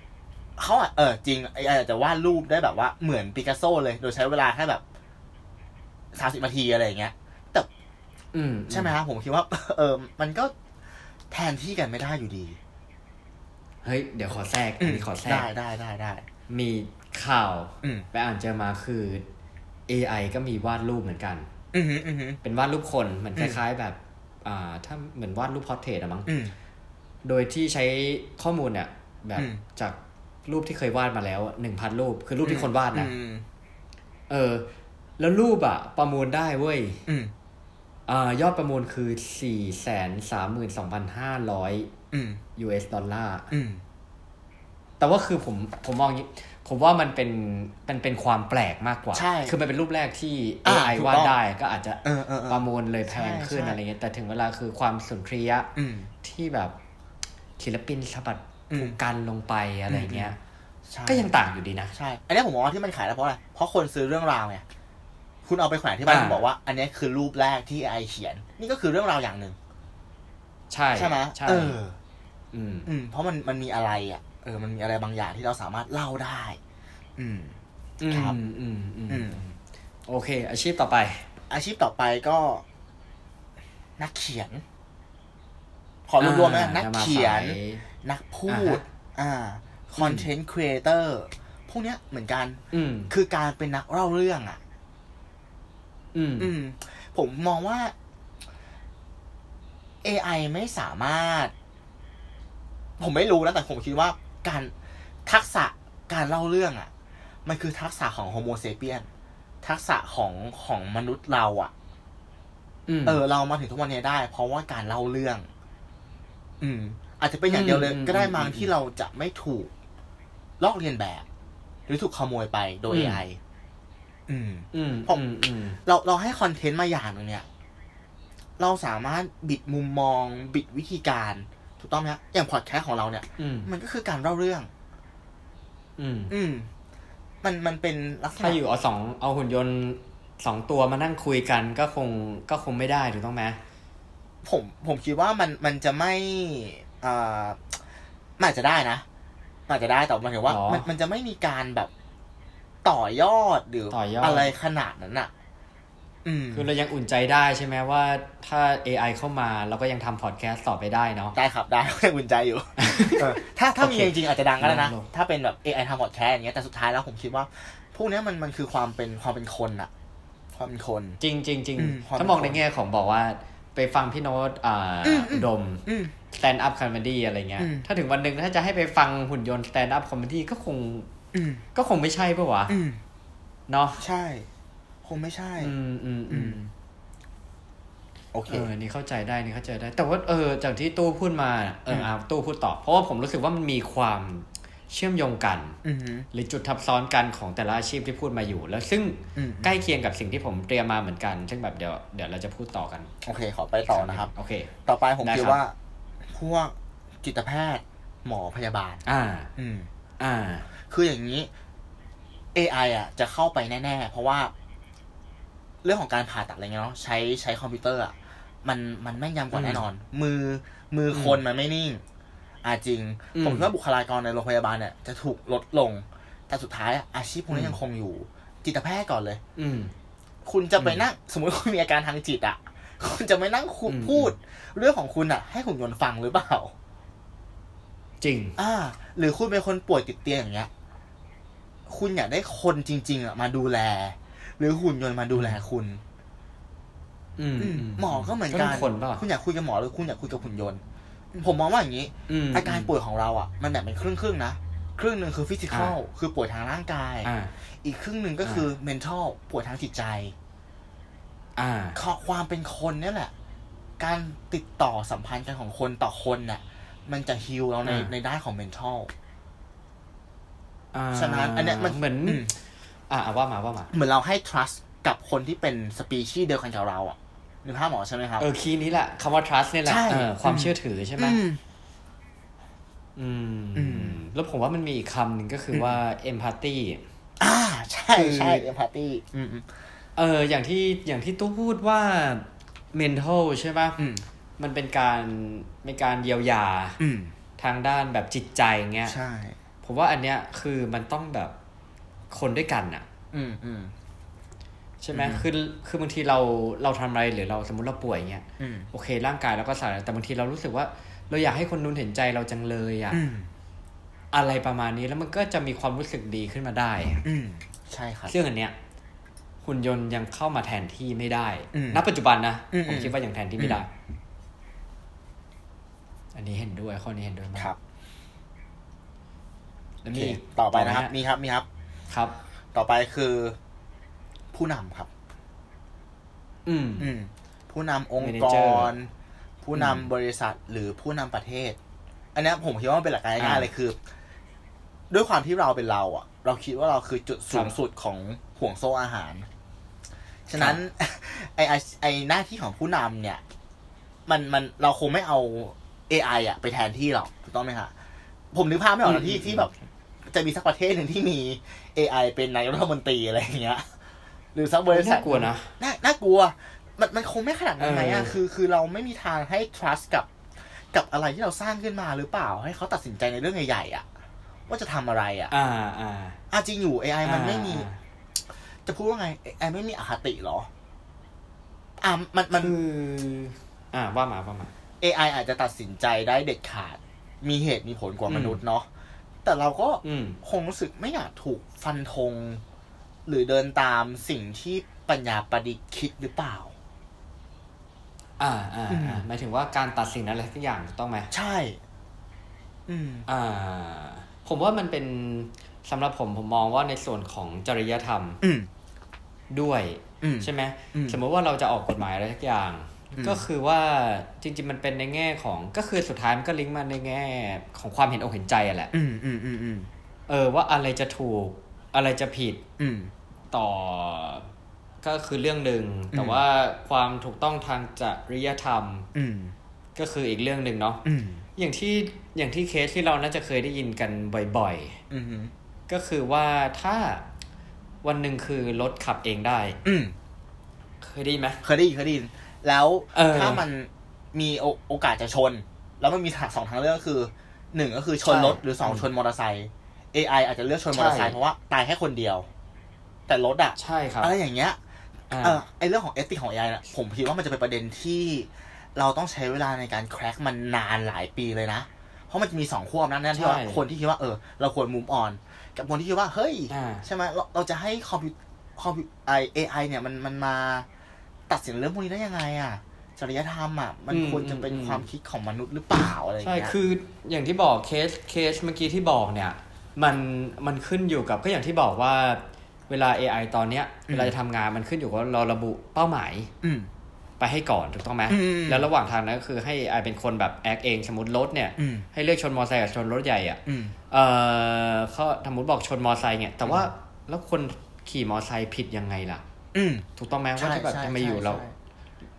ำเขาอะเออจริง AI อาจจะวาดรูปได้แบบว่าเหมือนปิกัสโซเลย โดยใช้เวลาแค่แบบสามสิบนาทีอะไรอย่างเงี้ย แต่อืมใช่ไหมครับผมคิดว่า เออมันก็แทนที่กันไม่ได้อยู่ดี เฮ้ย เดี๋ยวขอแทรกอันนี้ขอแทรกได้ได้ได้ได้ มีข่าวอืมไปอ่านเจอมาคือ AI ก็มีวาดรูปเหมือนกันอือหืออือหือ เป็นวาดรูปคนเหมือนอืมคล้าย ๆ แบบ อ่า ถ้าเหมือนวาดรูป portrait อะมั้งอืมโดยที่ใช้ข้อมูลเนี่ย แบบอืมจากรูปที่เคยวาดมาแล้วหนึ่งพันรูป คือรูปที่คนวาดนะอืมเออ แล้วรูปอะประมูลได้เว้ยอืมอ่ายอดประมูลคือสี่แสนสามหมื่นสองพันห้าร้อยอืม US ดอลลาร์อืมแต่ว่าคือผมผมมองอย่างนี้ ผมว่ามันเป็นมันเป็นความแปลกมากกว่าใช่คือมันเป็นรูปแรกที่อ่า AI ถูกวาดต้องได้ก็อาจจะเออเออเออประมูลเลยแพงขึ้นใช่อะไรเงี้ย แต่ถึงเวลาคือความสุนทรียะอืมที่แบบศิลปินสะบัดอืมผูกกันลงไปอะไรเงี้ยใช่ก็ยังต่างอยู่ดีนะ ใช่ อันนี้ผมมองว่าที่มันขายได้เพราะอะไร เพราะคนซื้อเรื่องราวไง คุณเอาไปแขวนที่บ้านอ่าคุณบอกว่า อันนี้คือรูปแรกที่ไอเขียน นี่ก็คือเรื่องราวอย่างหนึ่ง ใช่ ใช่ไหมใช่เออ อืมอืมเพราะมันมันมีอะไรอะ เออมันมีอะไรบางอย่างที่เราสามารถเล่าได้ อืมอืมครับอืมอืมอืมโอเค อาชีพต่อไป อาชีพต่อไปก็ นักเขียน ขอรวมๆนะอ่านักเขียนจะมาสายนักพูดอ่าฮะอ่า content creator พวกเนี้ยเหมือนกันอืมคือการเป็นนักเล่าเรื่องอะ อืม อืม ผมมองว่า AI ไม่สามารถ ผมไม่รู้นะแต่ผมคิดว่า การทักษะการเล่าเรื่องอะ่ะ มันคือทักษะของโฮโมเซเปียน ทักษะของของมนุษย์เราอะ่ะอืมเออ เรามาถึงทุกวันนี้ได้ เพราะว่าการเล่าเรื่อง อืม อาจจะเป็นอย่างเดียวเลยอืมก็ได้อืมบางอืมที่เราจะไม่ถูกลอกเลียนแบบ หรือถูกขโมยไปโดยอืม AI อืม อืมผมอืมอืมเราเราให้คอนเทนต์มาอย่างหนึ่งเนี่ย เราสามารถบิดมุมมอง บิดวิธีการ ถูกต้องไหมฮะอย่างพอดแคสต์ของเราเนี่ยอืมมันก็คือการเล่าเรื่อง อืม อืม มันมันเป็นลักษณะถ้าอยู่เอาสองเอาหุ่นยนต์สองตัวมานั่งคุยกันก็คงก็คงไม่ได้ถูกต้องไหมผมผมคิดว่ามันมันจะไม่อ่ามันอาจจะได้นะมันอาจจะได้แต่หมายถึงว่า มันมันจะไม่มีการแบบต่อยอดหรือต่อยอด อะไรขนาดนั้นอะอืม คือเรายังอุ่นใจได้ใช่ไหมว่าถ้า AI เข้ามาเราก็ยังทำพอดแคสต์ต่อไปได้เนาะได้ครับได้ยังอุ่นใจอยู่เออถ้าถ้ามีโอเคจริงๆอาจจะดังก็ได้นะลองถ้าเป็นแบบ AI ทำพอดแคสต์อย่างเงี้ยแต่สุดท้ายแล้วผมคิดว่า พวกเนี้ยมันมันคือความเป็นความเป็นคนอะความเป็นคน จริงจริงจริงอืมความถ้ามองเป็นในคนแง่ของบอกว่าไปฟังพี่โน้ตอ่าอืมอืมอุดมอืม stand up comedy อะไรเงี้ยอืมถ้าถึงวันหนึ่งถ้าจะให้ไปฟังหุ่นยนต์ stand up comedy ก็คงอืมก็คงไม่ใช่ปะวะอืมเนาะใช่ค งไม่ใช่ อืมอืมอืมโอเคเออนี่เข้าใจได้นี่เข้าใจได้ แต่ว่าเออจากที่ตู้พูดมาเออมอะตู้พูดต่อเพราะว่าผมรู้สึกว่ามันมีความเชื่อมโยงกันอืมฮึหรือจุดทับซ้อนกันของแต่ละอาชีพที่พูดมาอยู่ แล้วซึ่งอืมใกล้เคียงกับสิ่งที่ผมเตรียมมาเหมือนกัน ซึ่งแบบเดี๋ยวเดี๋ยวเราจะพูดต่อกัน โอเค ขอไปต่อนะครับ โอเค ต่อไปผมได้คิดครับว่า พวกจิตแพทย์ หมอพยาบาล อ่า อืม อ่า คืออย่างนี้ AI อะ จะเข้าไปแน่ ๆ เพราะว่า เรื่องของการผ่าตัดอะไรเงี้ยเนาะใช้ใช้คอมพิวเตอร์อะมันมันแม่นยำกว่าอืมแน่นอน มือมืออมคนมันไม่นิ่งอ่าจริงอืมผมคิดว่าบุคลากรในโรงพยาบาลเนี่ยจะถูกลดลง แต่สุดท้ายอะอาชีพพวกนี้อืมยังคงอยู่ จิตแพทย์ก่อนเลย อืมคุณจะไปอืมนั่งสมมติคุณมีอาการทางจิตอะ คุณจะไม่นั่งคุอืมพูด เรื่องของคุณอะ ให้หุ่นยนต์ฟังหรือเปล่า จริง อ่า หรือคุณเป็นคนป่วยติดเตียงอย่างเงี้ย คุณอยากได้คนจริง ๆอะมาดูแล หรือหุ่นยนต์มาดูแลคุณ อืมอืมหมอก็เหมือนกันต้งคนเปล่าคุณอยากคุยกับหมอหรือคุณอยากคุยกับหุ่นยนต์ ผมมองว่าอย่างนี้มอาการป่วยของเราอะ มันแบ่งเป็นครึ่งครึ่งๆนะครึ่งหนึ่งคือฟิสิกอลคือป่วยทางร่างกายอ่าอีกครึ่งหนึ่งก็คือ mental ป่วยทางจิตใจอ่าขอความเป็นคนเนี่ยแหละ การติดต่อสัมพันธ์กันของคนต่อคนน่ะ มันจะฮิลเราในอ่าในด้านของ mental อ่าฉะนั้นอันเนี้ยมันเหมือนอืม อ่าว่ามาว่ามา เหมือนเราให้ trust กับคนที่เป็นสปีชีส์เดียวกันกับเราอะนึกภาพหมอใช่ไหมครับ เออคีย์นี้แหละคำว่า trust เนี่ยแหละใช่เออความอืมเชื่อถือใช่ไหมอืมอืมอืม แล้วผมว่ามันมีอีกคำหนึ่งก็คือว่า empathy อ่า ใช่คือใช่เอมพัตตี้อืมอืมเออ อย่างที่อย่างที่ตู้พูดว่า mental ใช่ป่ะอืมมันเป็นการเป็นการเยียวยาอืมทางด้านแบบจิตใจเงี้ย ใช่ ผมว่าอันเนี้ยคือมันต้องแบบ คนด้วยกันอะอืมอืมใช่ไหมอืมคือคือบางทีเราเราทำอะไรหรือเราสมมติเราป่วยเงี้ยอืมโอเค ร่างกายเราก็สายแต่บางทีเรารู้สึกว่า เราอยากให้คนนู้นเห็นใจเราจังเลยอะอืมอะไรประมาณนี้แล้วมันก็จะมีความรู้สึกดีขึ้นมาได้อืมใช่ครับซึ่งอันเนี้ยหุ่นยนต์ยังเข้ามาแทนที่ไม่ได้อืมณปัจจุบันนะอืมผมคิดว่ายังแทนที่ไม่ได้ อันนี้เห็นด้วยข้อนี้เห็นด้วยมากครับแล้วโอมีเคอีกต่อไปนะครับหมมีครับมีครับ ครับ ต่อไปคือผู้นำครับ อืม อืม ผู้นำองค์ก Manager รผู้นำบริษัทหรือผู้นำประเทศ อันเนี้ยผมคิดว่ามันเป็นหลักการง่ายๆอ่าเลยคือ ด้วยความที่เราเป็นเราอะ เราคิดว่าเราคือจุดสูงครับสุดของห่วงโซ่อาหาร ฉะนั้นไอไอไอหน้าที่ของผู้นำเนี่ย มันมันเราคงไม่เอา AI อะ ไปแทนที่หรอกถูกต้องไหมคะผมนึกภาพไม่ออกนะที่อืมที่แบบจะมีสักประเทศหนึ่งที่มี AI เป็นนายกรัฐมนตรีอะไรอย่างเงี้ย หรือสักบริษัทน่ากลัวนะน่าน่ากลัว มันมันคงไม่ขนาดนั้นไหมอะเออคือ คือเราไม่มีทางให้ trust กับกับอะไรที่เราสร้างขึ้นมาหรือเปล่า ให้เขาตัดสินใจในเรื่องใหญ่ๆอะ ว่าจะทำอะไรอะ อ่าอ่าอะจริงอยู่ AI มันไม่มีอ่าจะพูดว่าไง AI ไม่มีอคติเหรอ อะมันมันคืออ่าว่ามาว่ามา AI อาจจะตัดสินใจได้เด็ดขาด มีเหตุมีผลกว่าอืมมนุษย์เนาะ แต่เราก็อืมคงรู้สึกไม่อยากถูกฟันธง หรือเดินตามสิ่งที่ปัญญาประดิษฐ์คิดหรือเปล่า อ่าอ่าอืมอ่าหมายถึงว่าการตัดสินอะไรสักอย่างถูกต้องไหมใช่ อืม อ่า ผมว่ามันเป็นสำหรับผมผมมองว่าในส่วนของจริยธรรมอืมด้วยอืมใช่ไหมอืมสมมติว่าเราจะออกกฎหมายอะไรสักอย่างอืม ก็คือว่าจริง ๆ มันเป็นในแง่ของก็คือสุดท้ายมันก็ลิงก์มาในแง่ของความเห็นอกเห็นใจอะแหละอืมอืมอืมอืมเออ ว่าอะไรจะถูกอะไรจะผิดอืมต่อ ก็คือเรื่องหนึ่งแต่อืมว่าความถูกต้องทางจริยธรรมอืมก็คืออีกเรื่องหนึ่งเนาะอืมอย่างที่อย่างที่เคสที่เราน่าจะเคยได้ยินกันบ่อยอืมๆก็คือว่าถ้าวันหนึ่งคือรถขับเองได้อืมเคยได้ยินไหมเคยได้ยินเคยได้ยิน แล้วเออถ้ามันมีโอโอกาสจะชน แล้วมันมีทางสองทางเลือกก็คือหนึ่งก็คือชนใช่รถหรือสองอืมชนมอเตอร์ไซค์ AI อาจจะเลือกชนมอเตอร์ไซใช่ค์เพราะว่าตายแค่คนเดียว แต่รถอะใช่ครับอะไรอย่างเงี้ยอ่าเออไอเรื่องของเอติกของ AI นะผมคิดว่ามันจะเป็นประเด็นที่เราต้องใช้เวลาในการแคร็กมันนานหลายปีเลยนะ เพราะมันจะมีสองขั้วนั่นนั่นที่ว่าใช่คนที่คิดว่าเออเราควร move on กับคนที่คิดว่าเฮ้ยอ่าใช่ไหมเราเราจะให้คอมพิวคอมพิวไอ AI เนี่ยมันมันมา ตัดสินเรื่องพวกนี้ได้ยังไงอะจริยธรรมอะมันอืมควรจะเป็นอืมความคิดของมนุษย์หรือเปล่าอะไรอย่างใช่เงี้ยคืออย่างที่บอก case case เมื่อกี้ที่บอกเนี่ย มันมันขึ้นอยู่กับก็อย่างที่บอกว่า เวลา AI ตอนเนี้ยอืมเวลาจะทำงานมันขึ้นอยู่กับว่าเราระบุเป้าหมายอืมไปให้ก่อนถูกต้องไหมอืมแล้วระหว่างทางนั้นก็คือให้ AI เป็นคนแบบแอคเองสมมติรถเนี่ยอืมให้เลือกชนมอเตอร์ไซค์กับชนรถใหญ่อะอืมเออเขาสมมติบอกชนมอเตอร์ไซค์เนี่ยแต่ว่าแล้วคนขี่มอเตอร์ไซค์ผิดยังไงล่ะ อืมถูกต้องไหมว่าใช่ที่แบบใช่จะมาอยู่ใช่เราใช่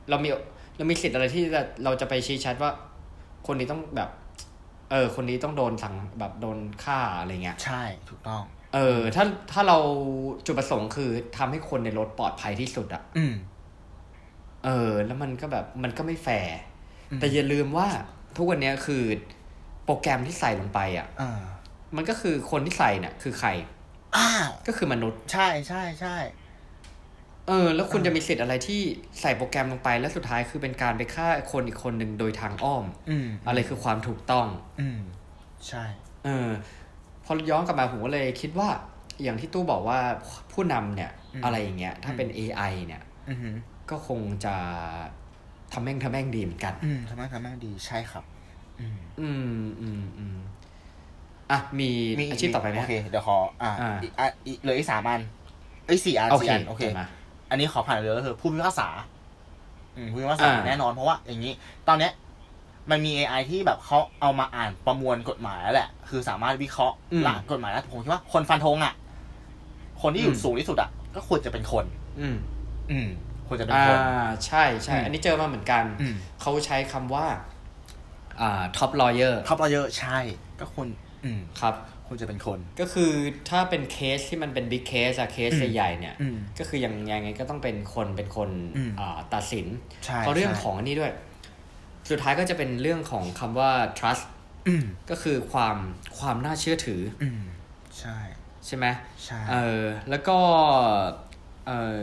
เรามีเรามีสิทธิ์อะไรที่จะเราจะไปชี้ชัดว่า คนนี้ต้องแบบ เออ คนนี้ต้องโดนสั่งแบบโดนฆ่าอะไรเงี้ย ใช่ถูกต้อง เออ ถ้าถ้าเราจุดประสงค์คือทำให้คนในรถปลอดภัยที่สุดอะอืม เออ แล้วมันก็แบบมันก็ไม่แฟร์อืมแต่อย่าลืมว่าทุกวันเนี้ยคือโปรแกรมที่ใส่ลงไปอะอ่ามันก็คือคนที่ใส่เนี่ยคือใคร อ่า ก็คือมนุษย์ ใช่ใช่ใช่ เออ แล้วคุณจะมีสิทธิ์อะไรที่ใส่โปรแกรมลงไป แล้วสุดท้ายคือเป็นการไปฆ่าคนอีกคนหนึ่งโดยทางอ้อมอืมอะไรคือความถูกต้อง อืมใช่ เออ พอย้อนกลับมาผมก็เลยคิดว่า อย่างที่ตู้บอกว่าผู้นำเนี่ยอืมอะไรอย่างเงี้ย ถ้าเป็น AI เนี่ยอืมก็คงจะทำแม่งทำแม่งดีเหมือนกันอืมทำให้ทำให้ดีใช่ครับ อืมอืมอืมอืมอะมีอาชีพต่อไปไหมโอเคเดี๋ยวขอ อ่าอ่าอีกอะอีกเหลืออีกสามอันเอ้ยสี่อันโอสี่เคอันโอเคมา อันนี้ขอผ่านเลยก็คือผู้พิพากษา อืมผู้พิพากษาอ่า แน่นอนเพราะว่าอย่างนี้ ตอนเนี้ย มันมี AI ที่แบบเขาเอามาอ่านประมวลกฎหมายแล้วแหละ คือสามารถวิเคราะห์หลักกฎหมายแล้วผมคิดว่าคนฟันธงอะ คนที่อยู่สูงที่สุดอะ ก็ควรจะเป็นคน อืมอืม ควรจะเป็นอ่าคน ใช่ใช่อืม อันนี้เจอมาเหมือนกัน อืมเขาใช้คำว่าอ่า top lawyer top lawyer ใช่ ก็ควรอืม ครับ ควรจะเป็นคน ก็คือถ้าเป็นเคสที่มันเป็น big case อะเคสอืมใหญ่ๆเนี่ยอืมก็คือยังยังไงก็ต้องเป็นคนเป็นคนอืมอ่าตัดสินใช่เพราะเรื่องใช่ของอันนี้ด้วย สุดท้ายก็จะเป็นเรื่องของคำว่า trust อืมก็คือความความน่าเชื่อถืออืมใช่ ใช่ไหมใช่เออแล้วก็เออ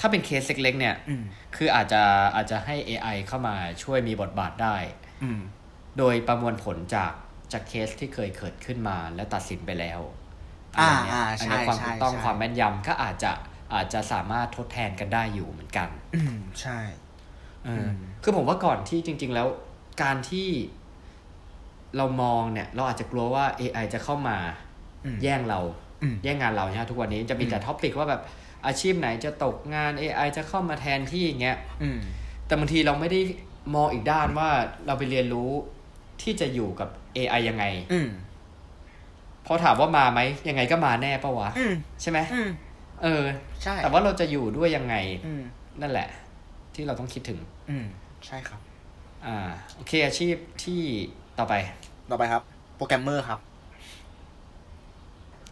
ถ้าเป็นเคสเล็กๆเนี่ยอืมคืออาจจะอาจจะให้ AI เข้ามาช่วยมีบทบาทได้อืมโดยประมวลผลจาก จากเคสที่เคยเกิดขึ้นมาและตัดสินไปแล้วอ่าะไรเงี้ยอ่าอันใช่นี้ความใช่ถูกต้องใช่ความแม่นยำก็อาจจะอาจจะสามารถทดแทนกันได้อยู่เหมือนกัน อืมใช่เอออมคือผมว่าก่อนที่จริง ๆ แล้วการที่เรามองเนี่ย เราอาจจะกลัวว่า AI จะเข้ามาอืมแย่งเราอืมแย่งงานเราเนี่ยทุกวันนี้จะมีแต่ท็อปิกว่าแบบอาชีพไหนจะตกงาน AI จะเข้ามาแทนที่อย่างเงี้ยอืมแต่บางทีเราไม่ได้มองอีกด้านว่าเราไปเรียนรู้ที่จะอยู่กับ AI ยังไงอืมพอถามว่ามาไหมยังไงก็มาแน่ปะวะอืมใช่ไหมอืมเออ ใช่ แต่ว่าเราจะอยู่ด้วยยังไงอืมนั่นแหละ ที่เราต้องคิดถึง อืม ใช่ครับ อ่า โอเค อาชีพที่ต่อไป ต่อไปครับ โปรแกรมเมอร์ครับ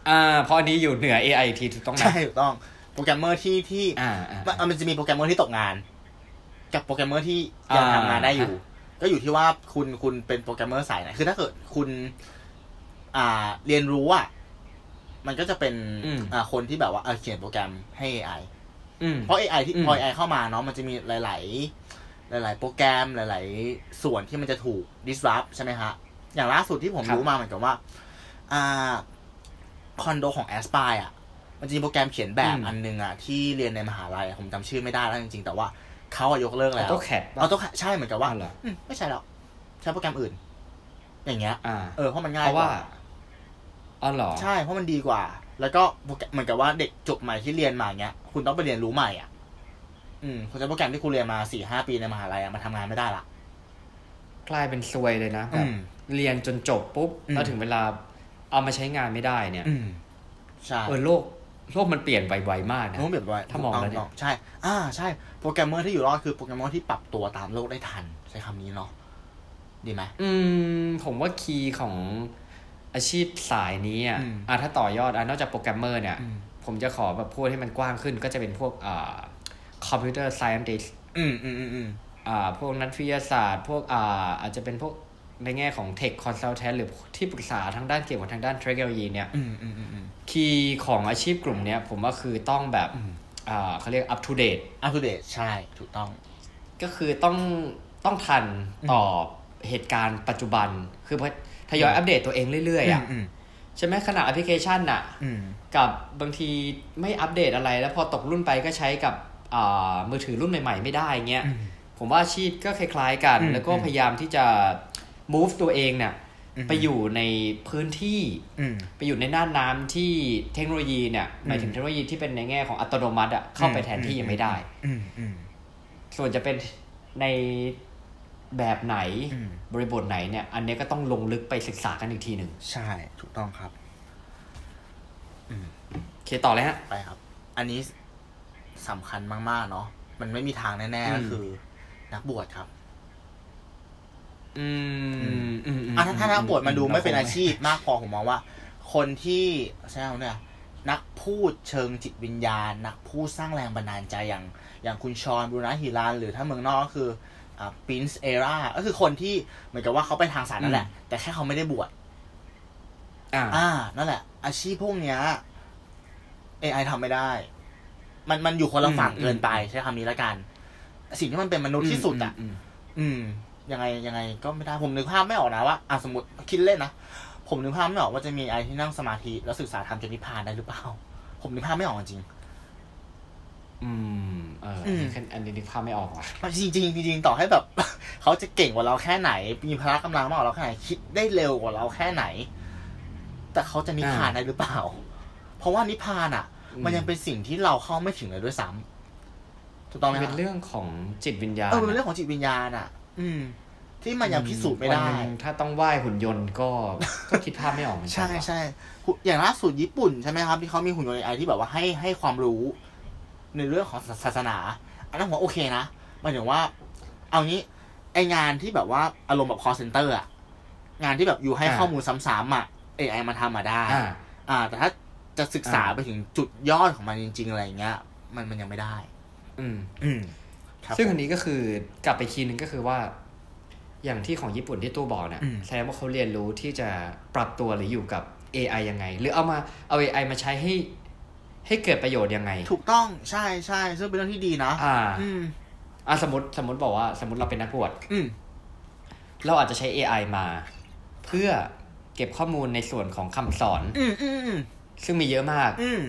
อ่าเพราะอันนี้อยู่เหนือ AI อีกทีถูกต้องไหมใช่ถูกต้อง โปรแกรมเมอร์ที่ที่ อ่าอ่ามันมันจะมีโปรแกรมเมอร์ที่ตกงาน กับโปรแกรมเมอร์ที่ยังอ่าทำงานได้อยู่ ก็อยู่ที่ว่าคุณคุณเป็นโปรแกรมเมอร์สายไหนคือถ้าเกิดคุณอ่าเรียนรู้อะมันก็จะเป็นอืมอ่าคนที่แบบว่าเออเขียนโปรแกรมให้ AI อืมเพราะ AI ที่อืมพอ AI เข้ามาเนาะมันจะมีหลาย ๆ หลาย ๆ โปรแกรมหลาย ๆ ส่วนที่มันจะถูก disrupt ใช่ไหมฮะ อย่างล่าสุดที่ผมครับรู้มาเหมือนกับว่า อ่าคอนโดของ Aspire อะ มันจะมีโปรแกรมเขียนแบบอันนึงอะ ที่เรียนในมหาลัยอะผมจำชื่อไม่ได้แล้วจริง ๆ แต่ว่า เขาอะยกเลิกออแล้วโต้แคดเอาตัวใช่เหมือนกับว่าอ๋อเหรออืมไม่ใช่แล้วใช้โปรแกรมอื่น อย่างเงี้ยอ่าเออเพราะมันง่ายเพราะกว่าว่าอ๋อเหรอใช่เพราะมันดีกว่า แล้วก็โปรแกรมเหมือนกับว่าเด็กจบใหม่ที่เรียนมาเงี้ย คุณต้องไปเรียนรู้ใหม่อะ อืมคุณจะโปรแกรมที่คุณเรียนมาสี่ห้าปีในมหาลัยอะมาทำงานไม่ได้ละ กลายเป็นซวยเลยนะแบอืบมเรียนจนจบปุ๊บอืม แล้วถึงเวลาเอามาใช้งานไม่ได้เนี่ย อืมใช่ เออโลก โลกมันเปลี่ยนไวๆมากนะต้องแบบว่าถ้ามองแล้วเนี่ยถูกต้ใช่ อ่าใช่ โปรแกรมเมอร์ที่อยู่รอดคือโปรแกรมเมอร์ที่ปรับตัวตามโลกได้ทัน ใช้คำนี้เนาะดีไหมอืม ผมว่า key ของอาชีพสายนี้อะอืมอะถ้าต่อยอดอะนอกจากโปรแกรมเมอร์เนี่ยอืมผมจะขอแบบพูดให้มันกว้างขึ้น ก็จะเป็นพวกอ่า computer scientist อืมอืมอืมอืมอ่าพวกนักวิทยาศาสตร์ พวกอ่าอาจจะเป็นพวก ในแง่ของ tech consultant หรือที่ปรึกษาทางด้านเกี่ยวกับทางด้านเทคโนโลยีเนี่ยอืมอืมอืมอืมคีย์ของอาชีพกลุ่มเนี้ยผมว่าคือต้องแบบอืมอ่าเขาเรียก up to date อัปเดตใช่ถูกต้อง ก็คือต้องต้องทันต่อเหตุการณ์ปัจจุบัน คือทยอยอัปเดตตัวเองเรื่อยๆอะอืมใช่ไหมขนาดแอปพลิเคชันน่ะอืมกับบางทีไม่อัปเดตอะไร แล้วพอตกรุ่นไปก็ใช้กับอ่ามือถือรุ่นใหม่ ๆ ไม่ได้เงี้ยอืมผมว่าอาชีพก็คล้าย ๆ กันอืมแล้วก็พยายามที่จะ move ตัวเองเนี่ยอืมไปอยู่ในพื้นที่อืมไปอยู่ในน่านน้ำที่เทคโนโลยีเนี่ยหมายถึงเทคโนโลยีที่เป็นในแง่ของอัตโนมัติอะเข้าไปแทนที่ยังไม่ได้อืมอืมส่วนจะเป็นในแบบไหนอืมบริบทไหนเนี่ย อันเนี้ยก็ต้องลงลึกไปศึกษากันอีกทีหนึ่งใช่ ถูกต้องครับโอเคต่อเลยฮะไปครับ อันนี้สำคัญมาก ๆ เนาะมันไม่มีทางแน่อืมๆก็คือ นักบวชครับ อืมอืมอืมอะถ้าถ้านักบวชมันดูไม่เป็นอาชีพพมากพอผมมองว่า คนที่ใช่ไหมเนี่ย นักพูดเชิงจิตวิญญาณ นักพูดสร้างแรงบันดาลใจอย่างอย่างคุณชอนบรูนาฮิรานหรือถ้าเมืองนอกก็คืออ่าปินส์เอราก็คือคนที่เหมือนกับว่าเขาไปทางสายนั่นแหละ แต่แค่เขาไม่ได้บวชอ่าอ่านั่นแหละ อาชีพพวกเนี้ย AI ทำไม่ได้ มันมันอยู่คนละฝั่งอืมเกินไปใช้คำนี้แล้วกัน สิ่งที่มันเป็นมนุษย์ที่สุดอะ อืมอืม ยังไงยังไงก็ไม่ได้ผมนึกภาพไม่ออกนะว่าอะสมมติคิดเล่นนะผมนึกภาพไม่ออกว่าจะมีไอที่นั่งสมาธิแล้วศึกษาธรรมจนนิพพานได้หรือเปล่า ผมนึกภาพไม่ออกจริง อืมเอออืมอันนี้อันนี้นึกภาพไม่ออกว่ะจริงจริงๆจริงๆต่อให้แบบ เขาจะเก่งกว่าเราแค่ไหน มีพละกำลังมากกว่าเราแค่ไหนคิดได้เร็วกว่าเราแค่ไหน แต่เขาจะนิพพานได้หรือเปล่า เพราะว่านิพพานอะ มันยังเป็นสิ่งที่เราเข้าไม่ถึงเลยด้วยซ้ำถูกต้องไหมมันคเป็รับนเรื่องของจิตวิญญาณเออมันเป็นเรื่องของจิตวิญญาณอะ อืม ที่มันยังพิสูจน์ไม่ได้วันหนึ่งถ้าต้องไหว้หุ่นยนต์ก็ก็คิดภาพไม่ออกเหมือนกัใช่ว่ะใช่หุ่นอย่างล่าสุดญี่ปุ่นใช่ไหมครับ ที่เขามีหุ่นยนต์ไอที่แบบว่าให้ให้ความรู้ ในเรื่องของศาสนา อันนั้นผมว่าโอเคนะหมายถึงว่า เอางี้ไองานที่แบบว่าอารมณ์แบบ call center อะงานที่แบบอยู่ให้อ่าข้อมูลซ้ำๆอะ AI มาทำมาได้อ่าอ่า แต่ถ้าจะศึกษาอ่าไปถึงจุดยอดของมันจริง ๆ อะไรอย่างเงี้ย มันมันยังไม่ได้ อืม อืมครับ ซึ่งผมอันนี้ก็คือกลับไปทีนึงก็คือว่า อย่างที่ของญี่ปุ่นที่ตู้บอกเนี่ยอืมแสดงว่าเขาเรียนรู้ที่จะปรับตัวหรืออยู่กับ AI ยังไง หรือเอามาเอา AI มาใช้ให้ให้เกิดประโยชน์ยังไง ถูกต้องใช่ใช่ซึ่งเป็นเรื่องที่ดีนะ อ่า อืมอะสมมติสมมติบอกว่า สมมติเราเป็นนักบวชอืมเราอาจจะใช้ AI มา เพื่อเก็บข้อมูลในส่วนของคำสอน อืมอืมอืมซึ่งมีเยอะมาก อืม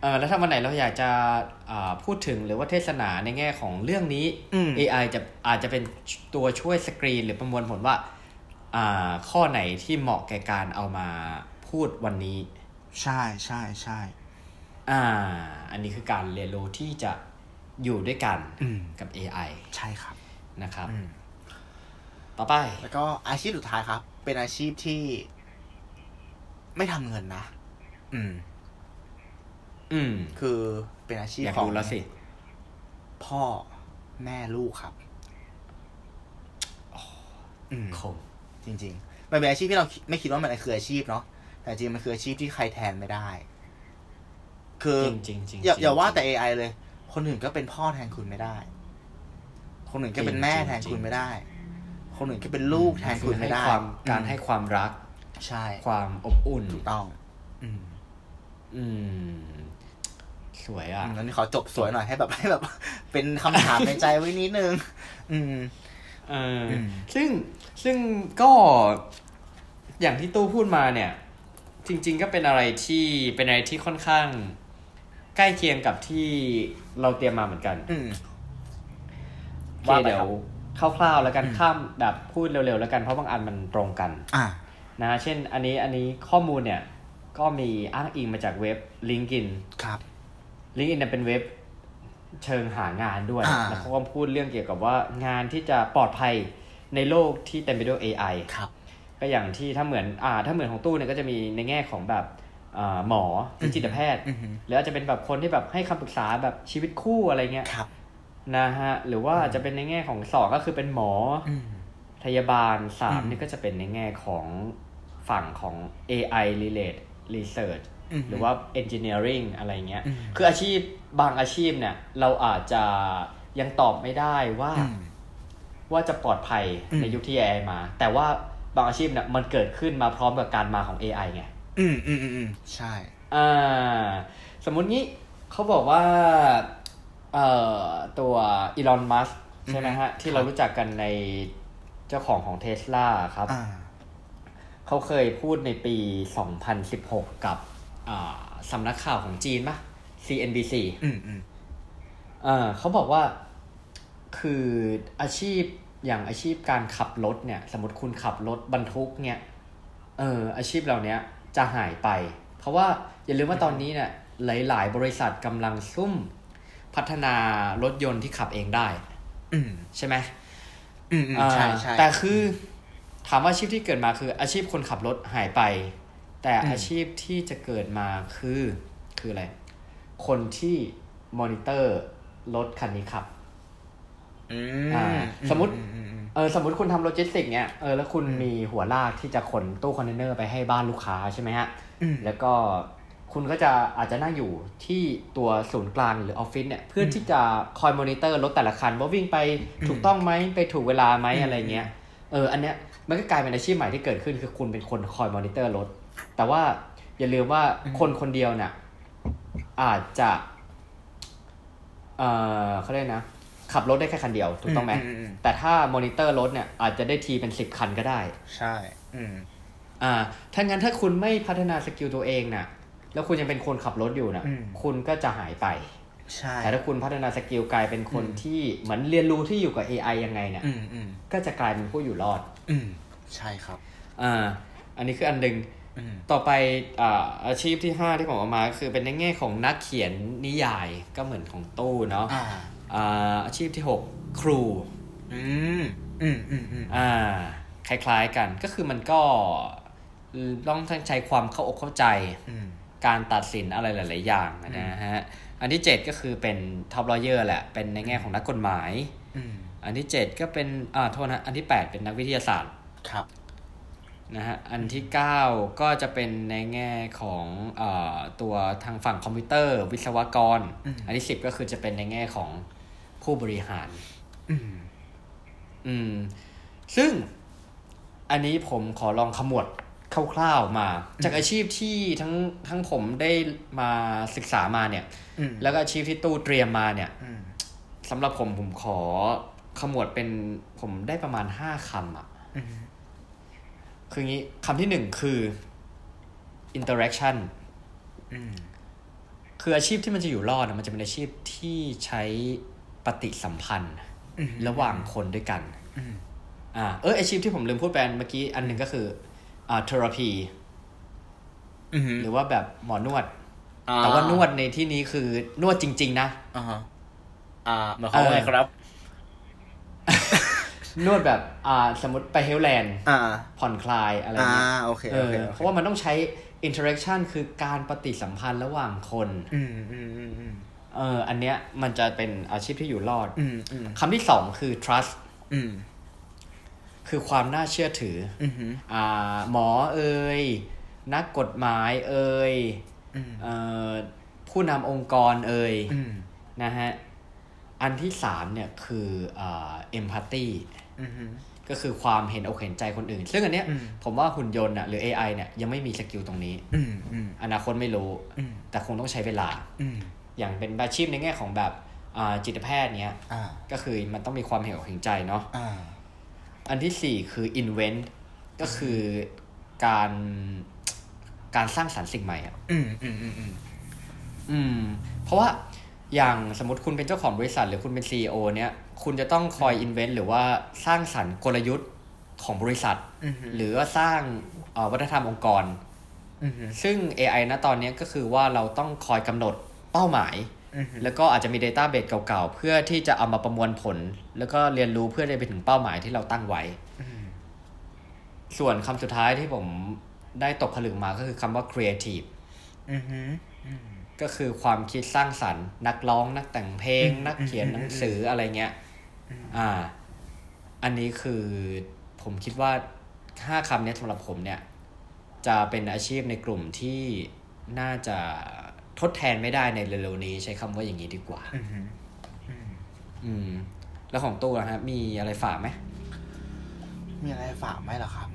เออแล้วถ้าวันไหนเราอยากจะอ่า พูดถึงหรือว่าเทศนาในแง่ของเรื่องนี้อืม AI จะอาจจะเป็นตัวช่วยสกรีน หรือประมวลผลว่าอ่าข้อไหนที่เหมาะแก่การเอามาพูดวันนี้ ใช่ใช่ใช่อ่า อันนี้คือการเรียนรู้ที่จะอยู่ด้วยกันอืมกับ AI ใช่ครับนะครับอืมต่อไป แล้วก็อาชีพสุดท้ายครับ เป็นอาชีพที่ไม่ทำเงินนะ อืม อืม คือเป็นอาชีพอยากของรู้แล้วสิ พ่อแม่ลูกครับ อืม คม จริง ๆ มันเป็นอาชีพที่เราไม่คิดว่ามันคืออาชีพเนาะแต่จริงมันคืออาชีพที่ใครแทนไม่ได้ คือจริงจริงจริงอย่าจริงอย่าว่าแต่ AI เลย คนอื่นก็เป็นพ่อแทนคุณไม่ได้ คนอื่นก็เป็นแม่จริงแทนจริงคุณไม่ได้ คนอื่นก็เป็นลูกแทนคุณไม่ได้อให้ความการอืมให้ความรัก ใช่ความอบอุ่น ถูกต้อง อืม อืม สวยอะงั้นขอจบสวยหน่อยให้แบบให้แบบ เป็นคำถามในใจไว้นิดนึง อืมเอออมซึ่งซึ่งก็อย่างที่ตู้พูดมาเนี่ย จริง ๆ ก็เป็นอะไรที่เป็นอะไรที่ค่อนข้าง ใกล้เคียงกับที่เราเตรียมมาเหมือนกันอืมโอเคว่าไปเดี๋ยครัวบคร่าวๆแล้วกันอืมข้ามแบบพูดเร็วๆแล้วกันเพราะบางอันมันตรงกัน อ่านะ เช่น อันนี้อันนี้ข้อมูลเนี่ย ก็มีอ้างอิงมาจากเว็บ LinkedIn ครับ LinkedIn เนี่ยเป็นเว็บเชิงหางานด้วยอ่าแล้วเขาก็พูดเรื่องเกี่ยวกับว่างานที่จะปลอดภัยในโลกที่เต็มไปด้วย AI ครับ ก็อย่างที่ถ้าเหมือนอ่าถ้าเหมือนของตู้เนี่ยก็จะมีในแง่ของแบบอ่าหมอที่จิตแพทย์อือหือหรืออาจจะเป็นแบบคนที่แบบให้คำปรึกษาแบบชีวิตคู่อะไรเงี้ยครับนะฮะ หรือว่าจะเป็นในแง่ของสองก็คือเป็นหมออืมพยาบาลสามอืมนี่ก็จะเป็นในแง่ของฝั่งของ AI relate research อืม หรือว่า engineering อะไรเงี้ยอืมคืออาชีพบางอาชีพเนี่ย เราอาจจะยังตอบไม่ได้ว่าอืมว่าจะปลอดภัยอืมในยุคที่ AI มา แต่ว่าบางอาชีพเนี่ยมันเกิดขึ้นมาพร้อมกับการมาของ AI ไงอืมอืมอืมอืมใช่ อ่า สมมุติงี้เขาบอกว่า เอ่อ ตัวอีลอน มัสใช่ไหมฮะ ที่เรารู้จักกันในเจ้าของของเทสลาครับอ่าเขาเคยพูดในปี 2016 กับอ่า สำนักข่าวของจีนปะ CNBC อืมอืมอ่าเขาบอกว่าคืออาชีพอย่างอาชีพการขับรถเนี่ย สมมติคุณขับรถบรรทุกเนี่ยเอออาชีพเหล่านี้จะหายไป เพราะว่าอย่าลืมว่าตอนนี้เนี่ยหลาย ๆ บริษัทกำลังซุ่มพัฒนารถยนต์ที่ขับเองได้ อืมใช่ไหมอืมอืมใช่ใช่อ่าแต่คือถามว่าอาชีพที่เกิดมาคืออาชีพคนขับรถหายไป แต่อืมอาชีพที่จะเกิดมาคือคืออะไร คนที่มอนิเตอร์รถคันนี้ขับอือ่าสมมุติอือือืมเออสมมติคุณทำโลจิสติกเนี่ยเออแล้วคุณมีหัวลากที่จะขนตู้คอนเทนเนอร์ไปให้บ้านลูกค้าใช่ไหมฮะอืมแล้วก็คุณก็จะอาจจะนั่งอยู่ที่ตัวศูนย์กลางหรือออฟฟิศเนี่ยเพื่อที่จะคอยมอนิเตอร์รถแต่ละคันว่าวิ่งไปถูกต้องไหมไปถูกเวลาไหมอืมอะไรเงี้ยเอออันเนี้ยมันก็กลายเป็นอาชีพใหม่ที่เกิดขึ้นคือคุณเป็นคนคอยมอนิเตอร์รถ แต่ว่าอย่าลืมว่าคนคนเดียวเนี่ยอาจจะ เออเขาเรียกนะ ขับรถได้แค่คันเดียว ถูกต้องไหมอืมอืมอืมแต่ถ้ามอนิเตอร์รถเนี่ย อาจจะได้ทีเป็นสิบคันก็ได้ ใช่ อืม อ่า ถ้างั้นถ้าคุณไม่พัฒนา skill ตัวเองน่ะ แล้วคุณยังเป็นคนขับรถอยู่น่ะอืมคุณก็จะหายไป ใช่ แต่ถ้าคุณพัฒนา skill กลายเป็นคนอืมที่เหมือนเรียนรู้ที่อยู่กับ AI ยังไงเนี่ยอืมอืมก็จะกลายเป็นผู้อยู่รอด อืมใช่ครับ อ่า อันนี้คืออันหนึ่งอืม ต่อไปอ่าอาชีพที่ 5 ที่ผมเอามาก็คือเป็นในแง่ของนักเขียนนิยายก็เหมือนของตู้เนาะอ่าอ่าอาชีพที่ 6 ครูอืมอืมอืมอืมอ่า คล้ายๆกันก็คือมันก็ต้องใช้ความเข้าอกเข้าใจอืมการตัดสินอะไรหลาย ๆ อย่างนะฮะออันที่เจ็ดก็คือเป็น top lawyer แหละ เป็นในแง่ของนักกฎหมายอืมอันที่เจ็ดก็เป็นอ่าโทษนะ อันที่แปดเป็นนักวิทยาศาสตร์ ครับ นะฮะอันที่เก้าก็จะเป็นในแง่ของเอ่อตัวทางฝั่งคอมพิวเตอร์ วิศวกรอืมอันที่สิบก็คือจะเป็นในแง่ของผู้บริหารอืมอืม ซึ่งอันนี้ผมขอลองขมวดคร่าวๆมา จากอาชีพที่ทั้งทั้งผมได้มาศึกษามาเนี่ยอืมแล้วก็อาชีพที่ตู้เตรียมมาเนี่ยอืมสำหรับผมผมขอขมวดเป็นผมได้ประมาณห้าคำอะอืม คืองี้คำที่หนึ่งคือ interaction อืมคืออาชีพที่มันจะอยู่รอดอะมันจะเป็นอาชีพที่ใช้ปฏิสัมพันธ์อืมระหว่างคนด้วยกันอืมอ่าเอออาชีพที่ผมลืมพูดไปเมื่อกี้อันหนึ่งก็คืออ่า therapy อืมหรือว่าแบบหมอนวดอ่แต่ว่านวดในที่นี้คือนวดจริง ๆ นะอ่าฮะอ่าหมายความว่าไงครับ นวดแบบอ่าสมมติไป Health Land อ่าผ่อนคลายอะไรอ่าเงี้ยโอเคเอโออเคเพราะว่ามันต้องใช้ interaction คือการปฏิสัมพันธ์ระหว่างคนอืมอืมอืมอืมเอออันเนี้ยมันจะเป็นอาชีพที่อยู่รอดอืมอืมคำที่สองคือ trust อืมคือความน่าเชื่อถืออืมอืมอ่า หมอเอ่ยนักกฎหมายเอ่ยอืมเอ่อผู้นำองค์กรเอ่ยอืมนะฮะ อันที่สามเนี่ยคืออ่า empathy อืม ก็คือความเห็นอกเห็นใจคนอื่น ซึ่งอันเนี้ยอืมผมว่าหุ่นยนต์อะหรือ AI เนี่ยยังไม่มีสกิลตรงนี้อืมอืมอนาคตไม่รู้อืมแต่คงต้องใช้เวลาอืมอย่างเป็นอาชีพในแง่ของแบบอ่าจิตแพทย์เนี้ยอ่าก็คือมันต้องมีความเห็นอกเห็นใจเนาะอ่าอันที่สี่คือ invent ก็คือการการสร้างสรรค์สิ่งใหม่อะอืมอืมอืมอืมอืมเพราะว่าอย่างสมมติคุณเป็นเจ้าของบริษัท หรือคุณเป็น CEO เนี้ย คุณจะต้องคอย invent หรือว่าสร้างสรรค์กลยุทธ์ของบริษัทอืมหรือว่าสร้างเอ่อวัฒนธรรมองค์กรอืมซึ่ง AI ณตอนนี้ก็คือว่าเราต้องคอยกำหนดเป้าหมายอืมแล้วก็อาจจะมี Database เก่าๆ เพื่อที่จะเอามาประมวลผล แล้วก็เรียนรู้เพื่อจะไปถึงเป้าหมายที่เราตั้งไว้อืมส่วนคำสุดท้ายที่ผมได้ตกผลึกมาก็คือคำว่า creative อืมอืมก็คือความคิดสร้างสรรค์ นักร้องนักแต่งเพลงอืมนักเขียนอืมหนังสืออะไรเงี้ย อ่า อันนี้คือผมคิดว่าห้าคำเนี้ยสำหรับผมเนี่ย จะเป็นอาชีพในกลุ่มที่น่าจะทดแทนไม่ได้ในเร็วๆนี้ใช้คำว่าอย่างนี้ดีกว่า อืมอืมอืมแล้วของตู้นะฮะมีอะไรฝากไหม มีอะไรฝากไหมเหรอครับ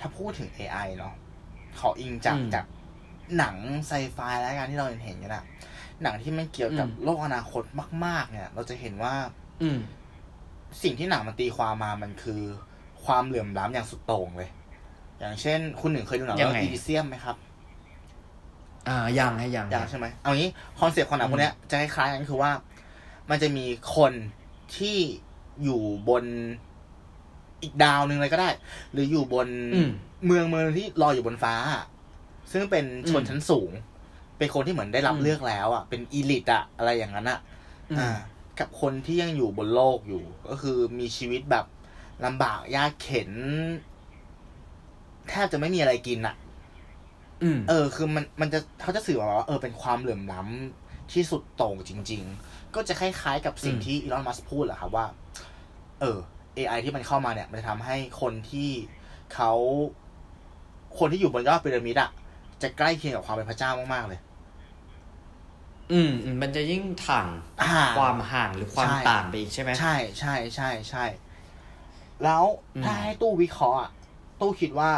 ถ้าพูดถึง AI เนาะขออิงจากอืมจากหนังไซไฟแล้วกันที่เราเห็นกันอะ หนังที่มันเกี่ยวกับอืมโลกอนาคตมาก ๆ เนี่ย เราจะเห็นว่า อืมสิ่งที่หนังมันตีความมามันคือ ความเหลื่อมล้ำอย่างสุดโต่งเลย อย่างเช่น คุณหนึ่งเคยดูหนังยัเรื่องยังไง Elysium ไหมครับ อ่ายังฮะยังอย่างใช่ไหมเอางี้ concept ของหนังพวกเนี้ยจะคล้ายๆกันคือว่า มันจะมีคนที่อยู่บนอีกดาวหนึ่งเลยก็ได้ หรืออยู่บนอืมเมืองเมืองที่ลอยอยู่บนฟ้า ซึ่งเป็นชนอืมชั้นสูง เป็นคนที่เหมือนได้รับอืมเลือกแล้วอะเป็นอีลิตอะอะไรอย่างนั้นอะอืมอ่ากับคนที่ยังอยู่บนโลกอยู่ ก็คือมีชีวิตแบบลำบากยากเข็นแทบจะไม่มีอะไรกินอะอืมเออ คือมันมันจะเขาจะสื่อมาว่าเออเป็นความเหลื่อมล้ำที่สุดโต่งจริง ๆ ก็จะคล้ายๆกับสิ่งอืมที่อีลอนมัสพูดแหละครับว่า เออ AI ที่มันเข้ามาเนี่ย มันจะทำให้คนที่เขาคนที่อยู่บนยอดพีระมิดอะจะใกล้เคียงกับความเป็นพระเจ้ามากๆเลย อืมอืมมันจะยิ่งถ่างอ่าความห่างหรือความใช่ต่างไปอีกใช่ไหมใช่ใช่ใช่ใช่แล้วอืมถ้าให้ตู้วิเคราะห์อะตู้คิดว่า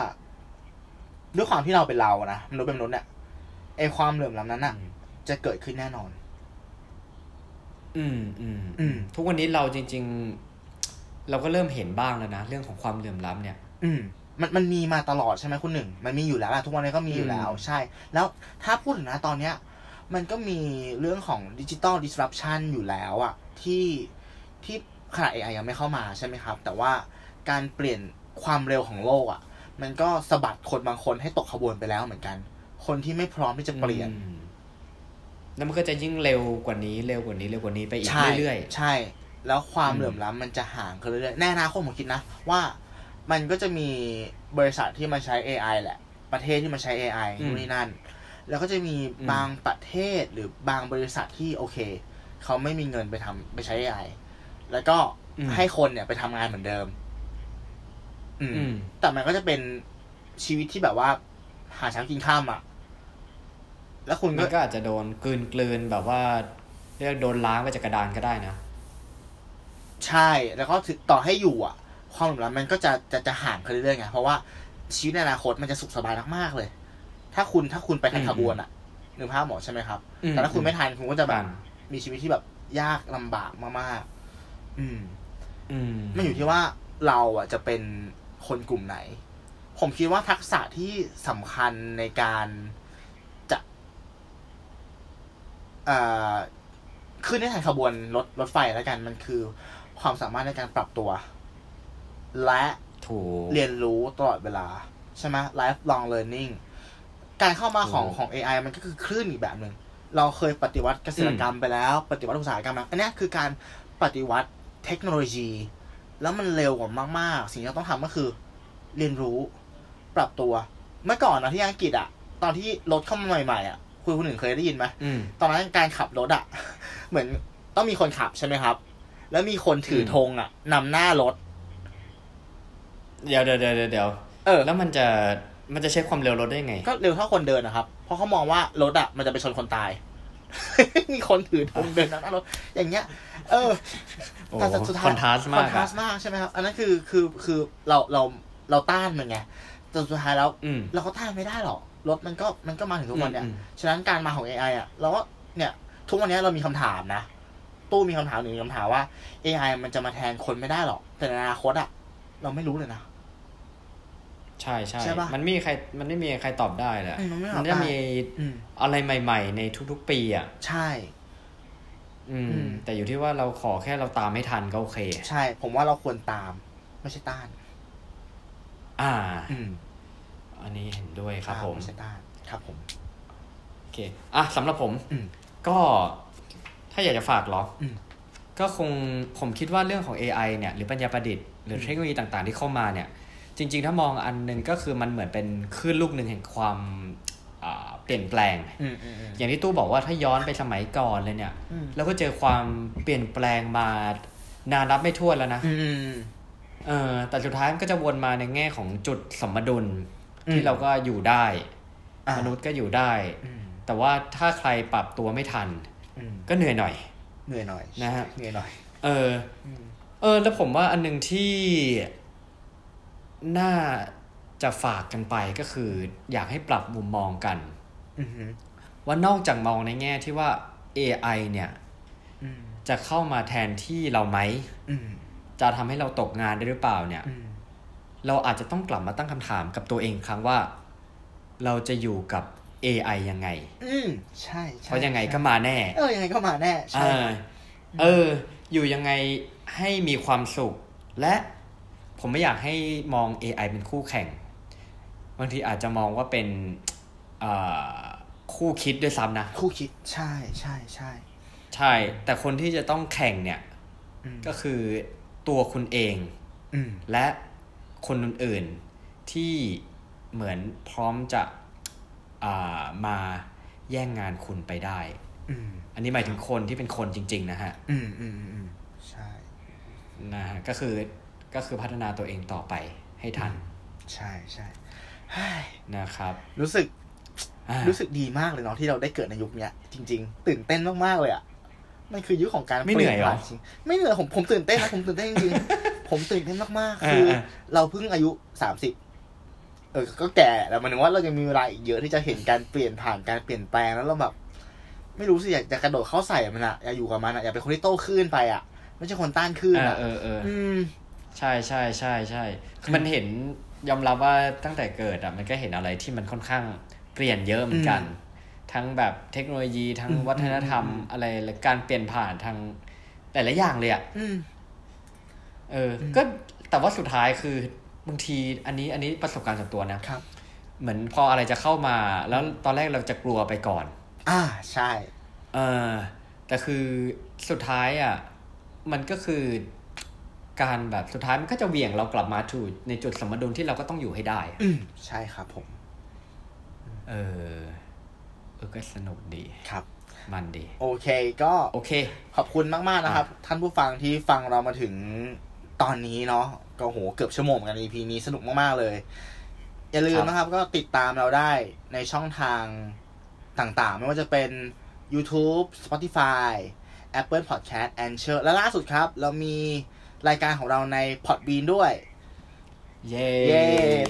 ด้วยความที่เราเป็นเราอะนะมนุษย์เป็นมนุษย์เนี่ยไอความเหลื่อมล้ำนั้นอะจะเกิดขึ้นแน่นอน อืมอืมอืมทุกวันนี้เราจริง ๆ เราก็เริ่มเห็นบ้างแล้วนะ เรื่องของความเหลื่อมล้ำเนี่ย อืม มันมันมีมาตลอดใช่ไหมคุณหนึ่ง มันมีอยู่แล้วอะทุกวันนี้ก็มีอยู่แล้วอืมใช่ แล้วถ้าพูดถึงนะตอนเนี้ย มันก็มีเรื่องของดิจิตอล disruption อยู่แล้วอะที่ที่ขนาด AI ยังไม่เข้ามาใช่ไหมครับ แต่ว่าการเปลี่ยนความเร็วของโลกอะมันก็สะบัดคนบางคนให้ตกขบวนไปแล้วเหมือนกัน คนที่ไม่พร้อมที่จะเปลี่ยนอืมแล้วมันก็จะยิ่งเร็วกว่านี้เร็วกว่านี้เร็วกว่านี้ไปอีกใช่เรื่อยใช่ แล้วความอืมเหลื่อมล้ำมันจะห่างขึ้นเรื่อยๆแน่นาคตผมคิดนะ ว่ามันก็จะมีบริษัทที่มาใช้ AI แหละ ประเทศที่มาใช้ AI นู่นนี่นั่น แล้วก็จะมีอืมบางประเทศหรือบางบริษัทที่โอเค เขาไม่มีเงินไปทำไปใช้ AI แล้วก็ให้คนเนี่ยไปทำงานเหมือนเดิมอืมอืม แต่มันก็จะเป็นชีวิตที่แบบว่า หาเช้ากินข้ามอะ แล้วคุณมัก็นก็อาจจะโดนกลืนกลืนๆแบบว่า เรียกโดนล้างไปจากกระดานก็ได้นะ ใช่ แล้วก็ถึงต่อให้อยู่อะ ความเหลื่อมล้ำมันก็จะจะจะห่างกันเรื่อยๆไงเพราะว่าชีวิตในอนาคตมันจะสุขสบายมากๆเลย ถ้าคุณถ้าคุณไปทันอืมขบวนอะนึกภาพหมอใช่ไหมครับอืมแต่ถ้าคุณไม่ทันคุณก็จะแบบทันมีชีวิตที่แบบยากลำบากมากๆ อืม อืมมันอยู่ที่ว่าเราอะจะเป็นคนกลุ่มไหน ผมคิดว่าทักษะที่สำคัญในการจะเอ่อขึ้นในทางขบวนรถรถไฟแล้วกัน มันคือความสามารถในการปรับตัว และถูกเรียนรู้ตลอดเวลา ใช่ไหม lifelong learning การเข้ามาของถูกของ AI มันก็คือคลื่นอีกแบบหนึ่งเราเคยปฏิวัติเกษตรกรรมไปแล้ว ปฏิวัติอุตสาหกรรมแล้วอันเนี้ยคือการปฏิวัติเทคโนโลยี แล้วมันเร็วกว่ามาก ๆ สิ่งที่เราต้องทำก็คือ เรียนรู้ปรับตัว เมื่อก่อนนะที่อังกฤษอะตอนที่รถเข้ามาใหม่ๆอะคุณคุณหนึ่งเคยได้ยินไหมอืมตอนนั้นการขับรถอะเหมือนต้องมีคนขับใช่ไหมครับ แล้วมีคนถืออมธงอะนำหน้ารถ เดี๋ยวเดี๋ยวเดี๋ยวเดี๋ยวเออ แล้วมันจะ มันจะเช็คความเร็วรถได้ไง ก็เร็วเท่าคนเดินนะครับ เพราะเขามองว่ารถอะมันจะไปชนคนตาย มีคนถือธงเดินนำหน้ารถอย่างเงี้ย เออโอ้แต่สุดท้ายคอนทราสต์มากคอนทราสต์มากใช่ไหมครับ อันนั้นคือคือคือเราเราเราต้านมันไงแต่สุดท้ายแล้วอืมเราก็ต้านไม่ได้หรอกรถมันก็มันก็มาถึงทุกวันเนี้ยอืมฉะนั้นการมาของ AI อะเราก็เนี่ย ทุกวันนี้เรามีคำถามนะ ตู้มีคำถามหนึ่งคำถามว่า AI มันจะมาแทนคนไม่ได้หรอก แต่ในอนาคตอะ เราไม่รู้เลยนะ ใช่ใช่ใช่ปะมันไม่มีใครมันไม่มีใครตอบได้แหละอืมมันไม่ตอบมันจะได้มีอืม อะไรใหม่ ๆ ในทุกๆปีอะใช่ อืม อืม แต่อยู่ที่ว่าเราขอแค่เราตามไม่ทันก็โอเค ใช่ ผมว่าเราควรตาม ไม่ใช่ต้าน อ่า อืมอันนี้เห็นด้วยครับตาผมไม่ใช่ต้าน ครับผม โอเคอะสำหรับผม อืม ก็ถ้าอยากจะฝากเหรออมก็คงผมคิดว่าเรื่องของ AI เนี่ย หรือปัญญาประดิษฐ์หรือเทคโนโลยีต่างๆที่เข้ามาเนี่ยจ ริง ๆ ถ้ามองอันหนึ่งก็คือมันเหมือนเป็นคลื่นลูกหนึ่งแห่งความอ่าเปลี่ยนแปลงอืมอืมอืมอย่างที่ตู้บอกว่าถ้าย้อนไปสมัยก่อนเลยเนี่ยอืมเราก็เจอความเปลี่ยนแปลงมานานนับไม่ถ้วนแล้วนะอืมเออแต่สุดท้ายมันก็จะวนมาในแง่ของจุดสมดุลอืมที่เราก็อยู่ได้อ่ามนุษย์ก็อยู่ได้อืมแต่ว่าถ้าใครปรับตัวไม่ทันอืมก็เหนื่อยหน่อย เหนื่อยหน่อยนะฮะเหนื่อยหน่อย เออ เออ แล้วผมว่าอันหนึ่งที่ น่าจะฝากกันไปก็คือ อยากให้ปรับมุมมองกันอือหือว่านอกจากมองในแง่ที่ว่า AI เนี่ยอืมจะเข้ามาแทนที่เราไหมอืมจะทำให้เราตกงานได้หรือเปล่าเนี่ยอืมเราอาจจะต้องกลับมาตั้งคำถามกับตัวเองครั้งว่า เราจะอยู่กับ AI ยังไง อืมใช่ใช่เพราะยังไงก็ใช่มาแน่ เออยังไงก็มาแน่ ใช่เออเออ อยู่ยังไงให้มีความสุข และ ผมไม่อยากให้มอง AI เป็นคู่แข่ง บางทีอาจจะมองว่าเป็นอ่าคู่คิดด้วยซ้ำนะ คู่คิดใช่ใช่ใช่ใช่ แต่คนที่จะต้องแข่งเนี่ยอืมก็คือตัวคุณเองอืมและคนอื่นๆที่เหมือนพร้อมจะอ่ามาแย่งงานคุณไปได้อืมอันนี้หมายถึงคนที่เป็นคนจริง ๆ นะฮะ อืมอืมอืมใช่ นะฮะ ก็คือ ก็คือพัฒนาตัวเองต่อไปให้ทัน ใช่ใช่เฮ้ยนะครับ รู้สึกอ่ารู้สึกดีมากเลยเนาะที่เราได้เกิดในยุคเนี้ย จริง ๆ ตื่นเต้นมากๆเลยอะมันคือยุคของการไม่เหนื่อยเหรอปลี่ผ่าจริงไม่เหนื่อยผมผมตื่นเต้นนะผมตื่นเต้นจริงๆผมตื่นเต้นมากๆอ่าคืออ่าเราเพิ่งอายุสามสิบเออก็แก่แล้วหมันถึงว่าเรายังมีเวลาอีกเยอะที่จะเห็นการเปลี่ยนผ่านการเปลี่ยนแปลงแล้วเราแบบไม่รู้สิอยากจะกระโดดเข้าใส่มันอะอยากอยู่กับมันอะอยากเป็นคนที่โต้คลื่นไปอะไม่ใช่คนต้านคลื่นเอออะเออเอออืม ใช่ใช่ใช่ใช่คือมันเห็นยอมรับว่าตั้งแต่เกิดอะมันก็เห็นอะไรที่มันค่อนข้างเปลี่ยนเยอะเหมือนกัน ทั้งแบบเทคโนโลยีทั้งอืมวัฒนธรรมอืมอะไรและการเปลี่ยนผ่านทางหลายๆอย่างเลยอะอืมเอออ ก็แต่ว่าสุดท้ายคือบางทีอันนี้อันนี้ประสบการณ์ส่วนตัวนะครับ เหมือนพออะไรจะเข้ามา แล้วตอนแรกเราจะกลัวไปก่อน อ่าใช่ เออแต่คือสุดท้ายอะ มันก็คือ การแบบสุดท้ายมันก็จะเหวี่ยงเรากลับมาถูในจุดสมดุลที่เราก็ต้องอยู่ให้ได้อะอืมใช่ครับผมเออก็สนุกดีครับ มันดี โอเคก็โอเค ขอบคุณมาก ๆ นะครับ ท่านผู้ฟังที่ฟังเรามาถึงตอนนี้เนาะก็โหเกือบชั่วโมงเหมือนกัน EP นี้สนุกมาก ๆ เลย อย่าลืมครับนะครับ ก็ติดตามเราได้ในช่องทางต่างๆ ไม่ว่าจะเป็น YouTube Spotify Apple Podcast a n c h o r และล่าสุดครับ เรามี รายการของเราใน Podbean ด้วย เย้เย้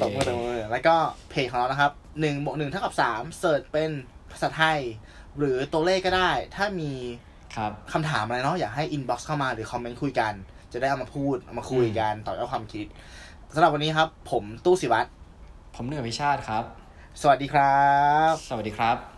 ตบมือตบมือแล้วก็เพจของเรานะครับหนึ่งบวกหนึ่งเท่ากับสาม search เป็นภาษาไทย หรือตัวเลขก็ได้ ถ้ามีครับคำถามอะไรเนาะอยากให้ inbox เข้ามาหรือ comment คุยกัน จะได้เอามาพูดเอามาคุยกันต่อยอดความคิดสำหรับวันนี้ครับ ผมตู้สิวัตรผมเหนือวิชาติครับ สวัสดีครับ สวัสดีครับ